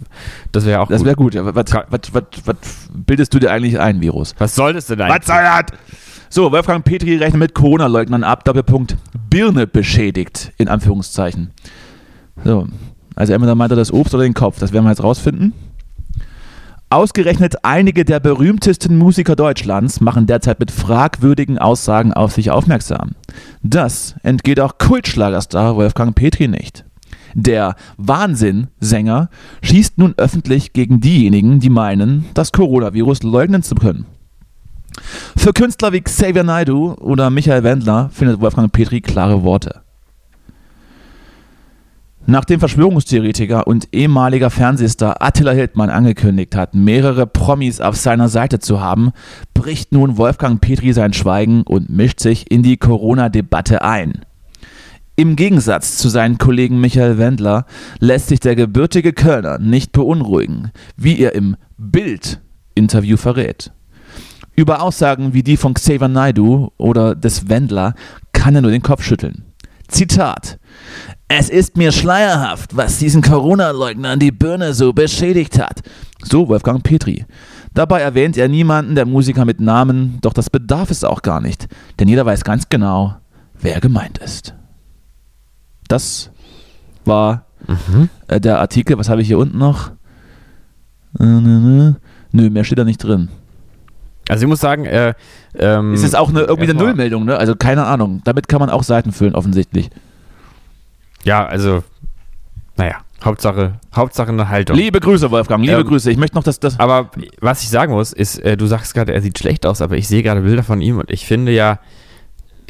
das wäre auch Das gut. wäre gut. Ja, was, was, was, was bildest du dir eigentlich ein, Virus? Was soll das denn eigentlich? Was soll das? So, Wolfgang Petri rechnet mit Corona-Leugnern ab. Doppelpunkt. Birne beschädigt, in Anführungszeichen. So, also entweder meint er das Obst oder den Kopf. Das werden wir jetzt rausfinden. Ausgerechnet einige der berühmtesten Musiker Deutschlands machen derzeit mit fragwürdigen Aussagen auf sich aufmerksam. Das entgeht auch Kultschlagerstar Wolfgang Petri nicht. Der Wahnsinn-Sänger schießt nun öffentlich gegen diejenigen, die meinen, das Coronavirus leugnen zu können. Für Künstler wie Xavier Naidoo oder Michael Wendler findet Wolfgang Petri klare Worte. Nachdem Verschwörungstheoretiker und ehemaliger Fernsehstar Attila Hildmann angekündigt hat, mehrere Promis auf seiner Seite zu haben, bricht nun Wolfgang Petri sein Schweigen und mischt sich in die Corona-Debatte ein. Im Gegensatz zu seinen Kollegen Michael Wendler lässt sich der gebürtige Kölner nicht beunruhigen, wie er im Bild-Interview verrät. Über Aussagen wie die von Xavier Naidoo oder des Wendler kann er nur den Kopf schütteln. Zitat. Es ist mir schleierhaft, was diesen Corona-Leugnern die Birne so beschädigt hat. So Wolfgang Petri. Dabei erwähnt er niemanden der Musiker mit Namen, doch das bedarf es auch gar nicht, denn jeder weiß ganz genau, wer gemeint ist. Das war äh, der Artikel. Was habe ich hier unten noch? Äh. Nö, mehr steht da nicht drin. Also ich muss sagen, äh, ähm, Es ist auch eine, irgendwie eine Nullmeldung, ne? Also keine Ahnung. Damit kann man auch Seiten füllen, offensichtlich. Ja, also, naja, Hauptsache, Hauptsache eine Haltung. Liebe Grüße, Wolfgang, liebe Ähm, Grüße. Ich möchte noch das. das Aber was ich sagen muss, ist, äh, du sagst gerade, er sieht schlecht aus, aber ich sehe gerade Bilder von ihm und ich finde ja,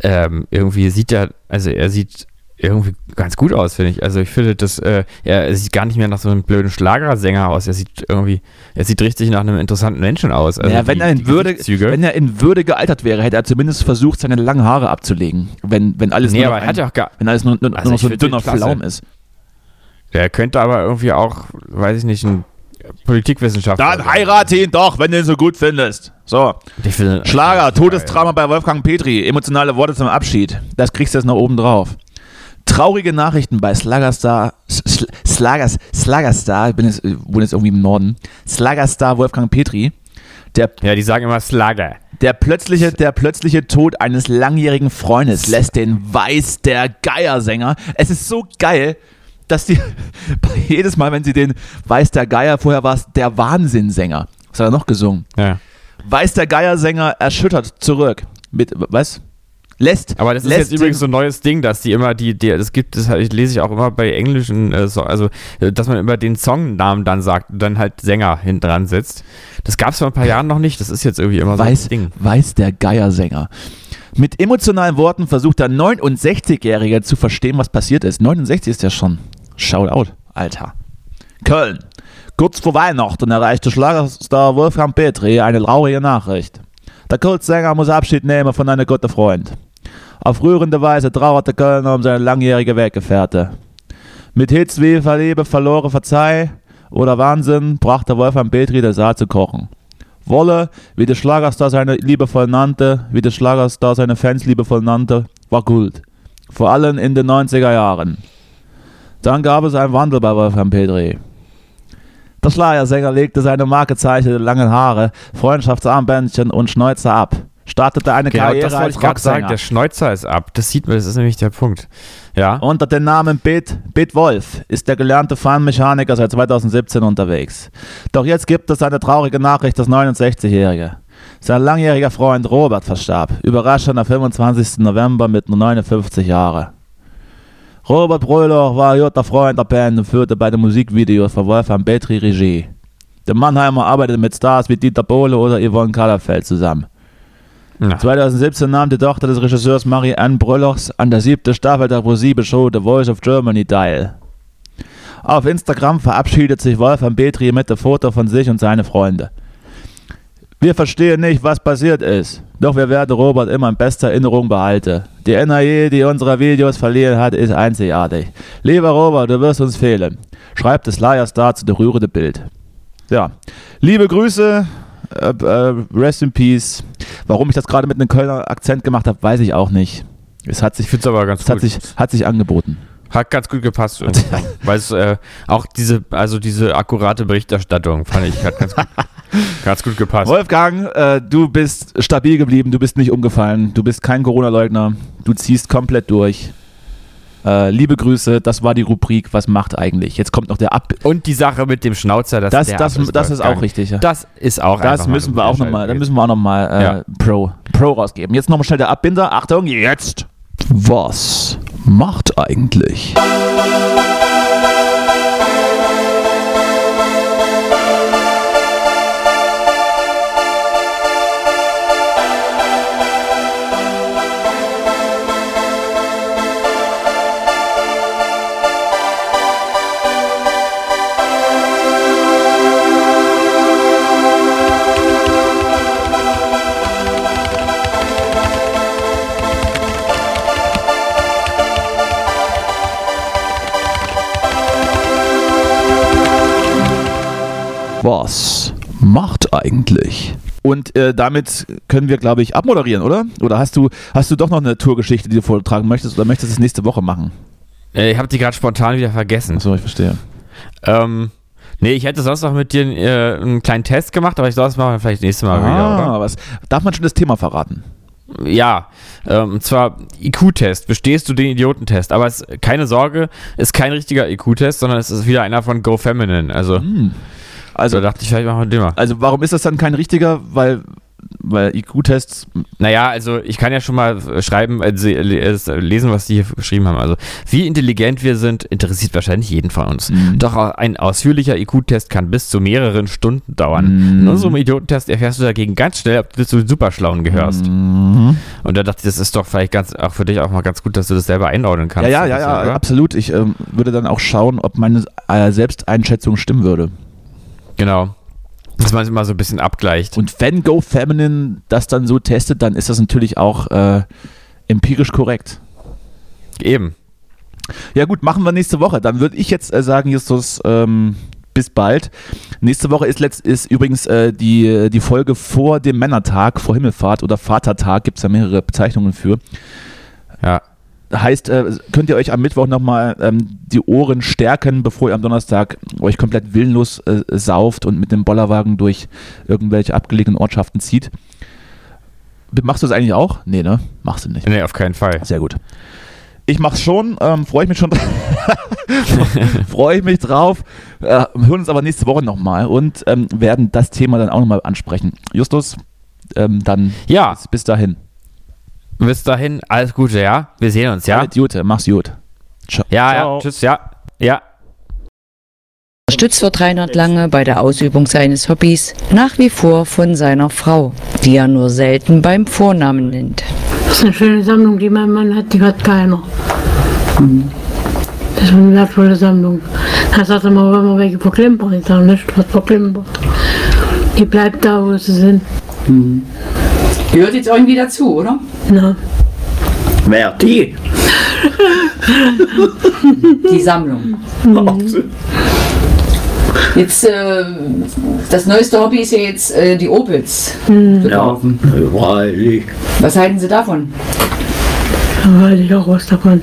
ähm, irgendwie sieht er, also er sieht irgendwie ganz gut aus, finde ich. Also ich finde, dass äh, er sieht gar nicht mehr nach so einem blöden Schlagersänger aus. Er sieht irgendwie, er sieht richtig nach einem interessanten Menschen aus. Also ja, wenn, die- er in Würde, wenn er in Würde gealtert wäre, hätte er zumindest versucht, seine langen Haare abzulegen. Wenn, wenn alles nee, nur aber noch er hat ein, ja auch gar, wenn alles nur, nur, Also nur so ein dünner. Flaum ist. der könnte aber irgendwie auch, weiß ich nicht, ein Politikwissenschaftler. Dann heirate ihn doch, wenn du ihn so gut findest. So. Schlager, Todestrauma bei Wolfgang Petri, emotionale Worte zum Abschied. Das kriegst du jetzt noch oben drauf. Traurige Nachrichten bei Sluggerstar, Sl- Sluggers, Sluggerstar, ich bin jetzt, äh, wohne jetzt irgendwie im Norden, Sluggerstar Wolfgang Petri, der, Ja, die sagen immer Slugger. der, plötzliche, der plötzliche Tod eines langjährigen Freundes lässt den Weiß der Geier-Sänger, es ist so geil, dass die <laughs> jedes Mal, wenn sie den Weiß der Geier, vorher war es der Wahnsinnsänger, was hat er noch gesungen? Ja. Weiß der Geiersänger erschüttert zurück. Mit, was? Lässt. Aber das ist lässt jetzt übrigens so ein neues Ding, dass die immer die, die das gibt, das lese ich auch immer bei englischen, äh, so, also äh, dass man immer den Songnamen dann sagt und dann halt Sänger hinten dran setzt. Das gab es vor ein paar Jahren noch nicht. Das ist jetzt irgendwie immer so Weiß, ein Ding. weiß der Geiersänger. Mit emotionalen Worten versucht der 69-Jährige zu verstehen, was passiert ist. 69 ist ja schon. Shoutout, Alter. Köln. Kurz vor Weihnachten erreichte Schlagerstar Wolfgang Petri eine traurige Nachricht. Der Kultsänger muss Abschied nehmen von einem guten Freund. Auf rührende Weise trauerte Kölner um seine langjährige Weggefährte. Mit Hits wie Verliebe, Verlore, Verzeih oder Wahnsinn brachte Wolfgang Petri den Saal zu kochen. Wolle, wie der Schlagerstar seine liebevoll nannte, wie der Schlagerstar seine Fans liebevoll nannte, war Kult. Vor allem in den 90er Jahren. Dann gab es einen Wandel bei Wolfgang Petri. Der Schlagersänger legte seine markezeichneten langen Haare, Freundschaftsarmbändchen und Schnäuzer ab. Startete eine Genau, Karriere das als. Rocksänger. Der Schnäuzer ist ab. Das sieht man, das ist nämlich der Punkt. Ja. Unter dem Namen Bit, Bit Wolf ist der gelernte Feinmechaniker seit 2017 unterwegs. Doch jetzt gibt es eine traurige Nachricht, das 69-Jährige. Sein langjähriger Freund Robert verstarb, überraschend am 25. November mit nur 59 Jahren. Robert Bröhler war ein guter Freund der Band und führte bei den Musikvideos von Wolfgang Petri Regie. Der Mannheimer arbeitete mit Stars wie Dieter Bohle oder Yvonne Kallerfeld zusammen. Na. 2017 nahm die Tochter des Regisseurs Marie-Anne Bröllers an der siebten Staffel der ProSieben Show The Voice of Germany teil. Auf Instagram verabschiedet sich Wolfgang Petri mit dem Foto von sich und seine Freunde. Wir verstehen nicht, was passiert ist. Doch wir werden Robert immer in bester Erinnerung behalten. Die Energie, die unsere Videos verliehen hat, ist einzigartig. Lieber Robert, du wirst uns fehlen. Schreibt es Liar Star zu der rührende Bild. Ja. Liebe Grüße, äh, äh, rest in peace. Warum ich das gerade mit einem Kölner Akzent gemacht habe, weiß ich auch nicht. Es hat sich, Ich finde es aber ganz es gut. hat sich, hat sich angeboten. Hat ganz gut gepasst. <laughs> Weil es äh, auch diese, also diese akkurate Berichterstattung fand ich, hat ganz gut, <laughs> ganz gut gepasst. Wolfgang, äh, du bist stabil geblieben, du bist nicht umgefallen, du bist kein Corona-Leugner, du ziehst komplett durch. Äh, liebe Grüße, das war die Rubrik, was macht eigentlich? Jetzt kommt noch der Ab. Und die Sache mit dem Schnauzer, dass Das, der das, ist das ist auch richtig. Ja. Das ist auch Das müssen wir auch nochmal, da müssen wir auch nochmal äh, Ja. Pro, Pro rausgeben. Jetzt nochmal schnell der Abbinder. Achtung, jetzt. Was macht eigentlich? Was macht eigentlich? Und äh, damit können wir, glaube ich, abmoderieren, oder? Oder hast du, hast du doch noch eine Tourgeschichte, die du vortragen möchtest, oder möchtest du es nächste Woche machen? Äh, ich habe die gerade spontan wieder vergessen. Achso, ich verstehe. Ähm, nee, ich hätte sonst noch mit dir äh, einen kleinen Test gemacht, aber ich soll das machen wir vielleicht nächstes Mal wieder, Ah, was, darf man schon das Thema verraten? oder? Ja, ähm, und zwar IQ-Test. Bestehst du den Idiotentest? Aber es, keine Sorge, ist kein richtiger IQ-Test, sondern es ist wieder einer von Go Feminine. Also, Also, da dachte ich, vielleicht machen wir den mal. also warum ist das dann kein richtiger? Weil, weil IQ-Tests, Naja, also ich kann ja schon mal äh, schreiben, äh, le- äh, lesen, was die hier geschrieben haben. Also, wie intelligent wir sind, interessiert wahrscheinlich jeden von uns. Mhm. Doch ein ausführlicher IQ-Test kann bis zu mehreren Stunden dauern. Mhm. In unserem Idiotentest erfährst du dagegen ganz schnell, ob du zu den Superschlauen gehörst. Mhm. Und da dachte ich, das ist doch vielleicht ganz, auch für dich auch mal ganz gut, dass du das selber einordnen kannst. ja, ja, ja, ja, absolut. Ich ähm, würde dann auch schauen, ob meine äh, Selbsteinschätzung stimmen würde. Genau. Dass man es immer so ein bisschen abgleicht. Und wenn Go Feminine das dann so testet, dann ist das natürlich auch äh, empirisch korrekt. Eben. Ja gut, machen wir nächste Woche. Dann würde ich jetzt äh, sagen, Justus, ähm, bis bald. Nächste Woche ist, letzt, ist übrigens äh, die, die Folge vor dem Männertag, vor Himmelfahrt oder Vatertag, gibt es da mehrere Bezeichnungen für. Ja. Heißt, äh, könnt ihr euch am Mittwoch nochmal ähm, die Ohren stärken, bevor ihr am Donnerstag euch komplett willenlos äh, sauft und mit dem Bollerwagen durch irgendwelche abgelegenen Ortschaften zieht. Machst du das eigentlich auch? Nee, ne? Machst du nicht. Nee, auf keinen Fall. Sehr gut. Ich mach's schon, ähm, freue ich mich schon <laughs> freue ich mich drauf. Äh, hören uns aber nächste Woche nochmal und ähm, werden das Thema dann auch nochmal ansprechen. Justus, ähm, dann Ja, bis, bis dahin. Bis dahin, alles Gute, ja? Wir sehen uns, ja? Alles Gute, mach's gut. Ciao. Ja, Ciao. ja, tschüss, ja. Ja. Unterstützt wird Reinhard Lange bei der Ausübung seines Hobbys nach wie vor von seiner Frau, die er nur selten beim Vornamen nennt. Das ist eine schöne Sammlung, die mein Mann hat, die hat keiner. Das ist eine wertvolle Sammlung. Er sagt immer, wenn wir welche verklimpern. Ich sage nicht, was verklimpert. Die bleibt da, wo sie sind. Gehört jetzt irgendwie dazu, oder? Na, Wer die? <laughs> Die Sammlung. Jetzt, äh, das neueste Hobby ist ja jetzt äh, die Opels zu Ja, freilich. Was halten Sie davon? da weiß ich auch was davon.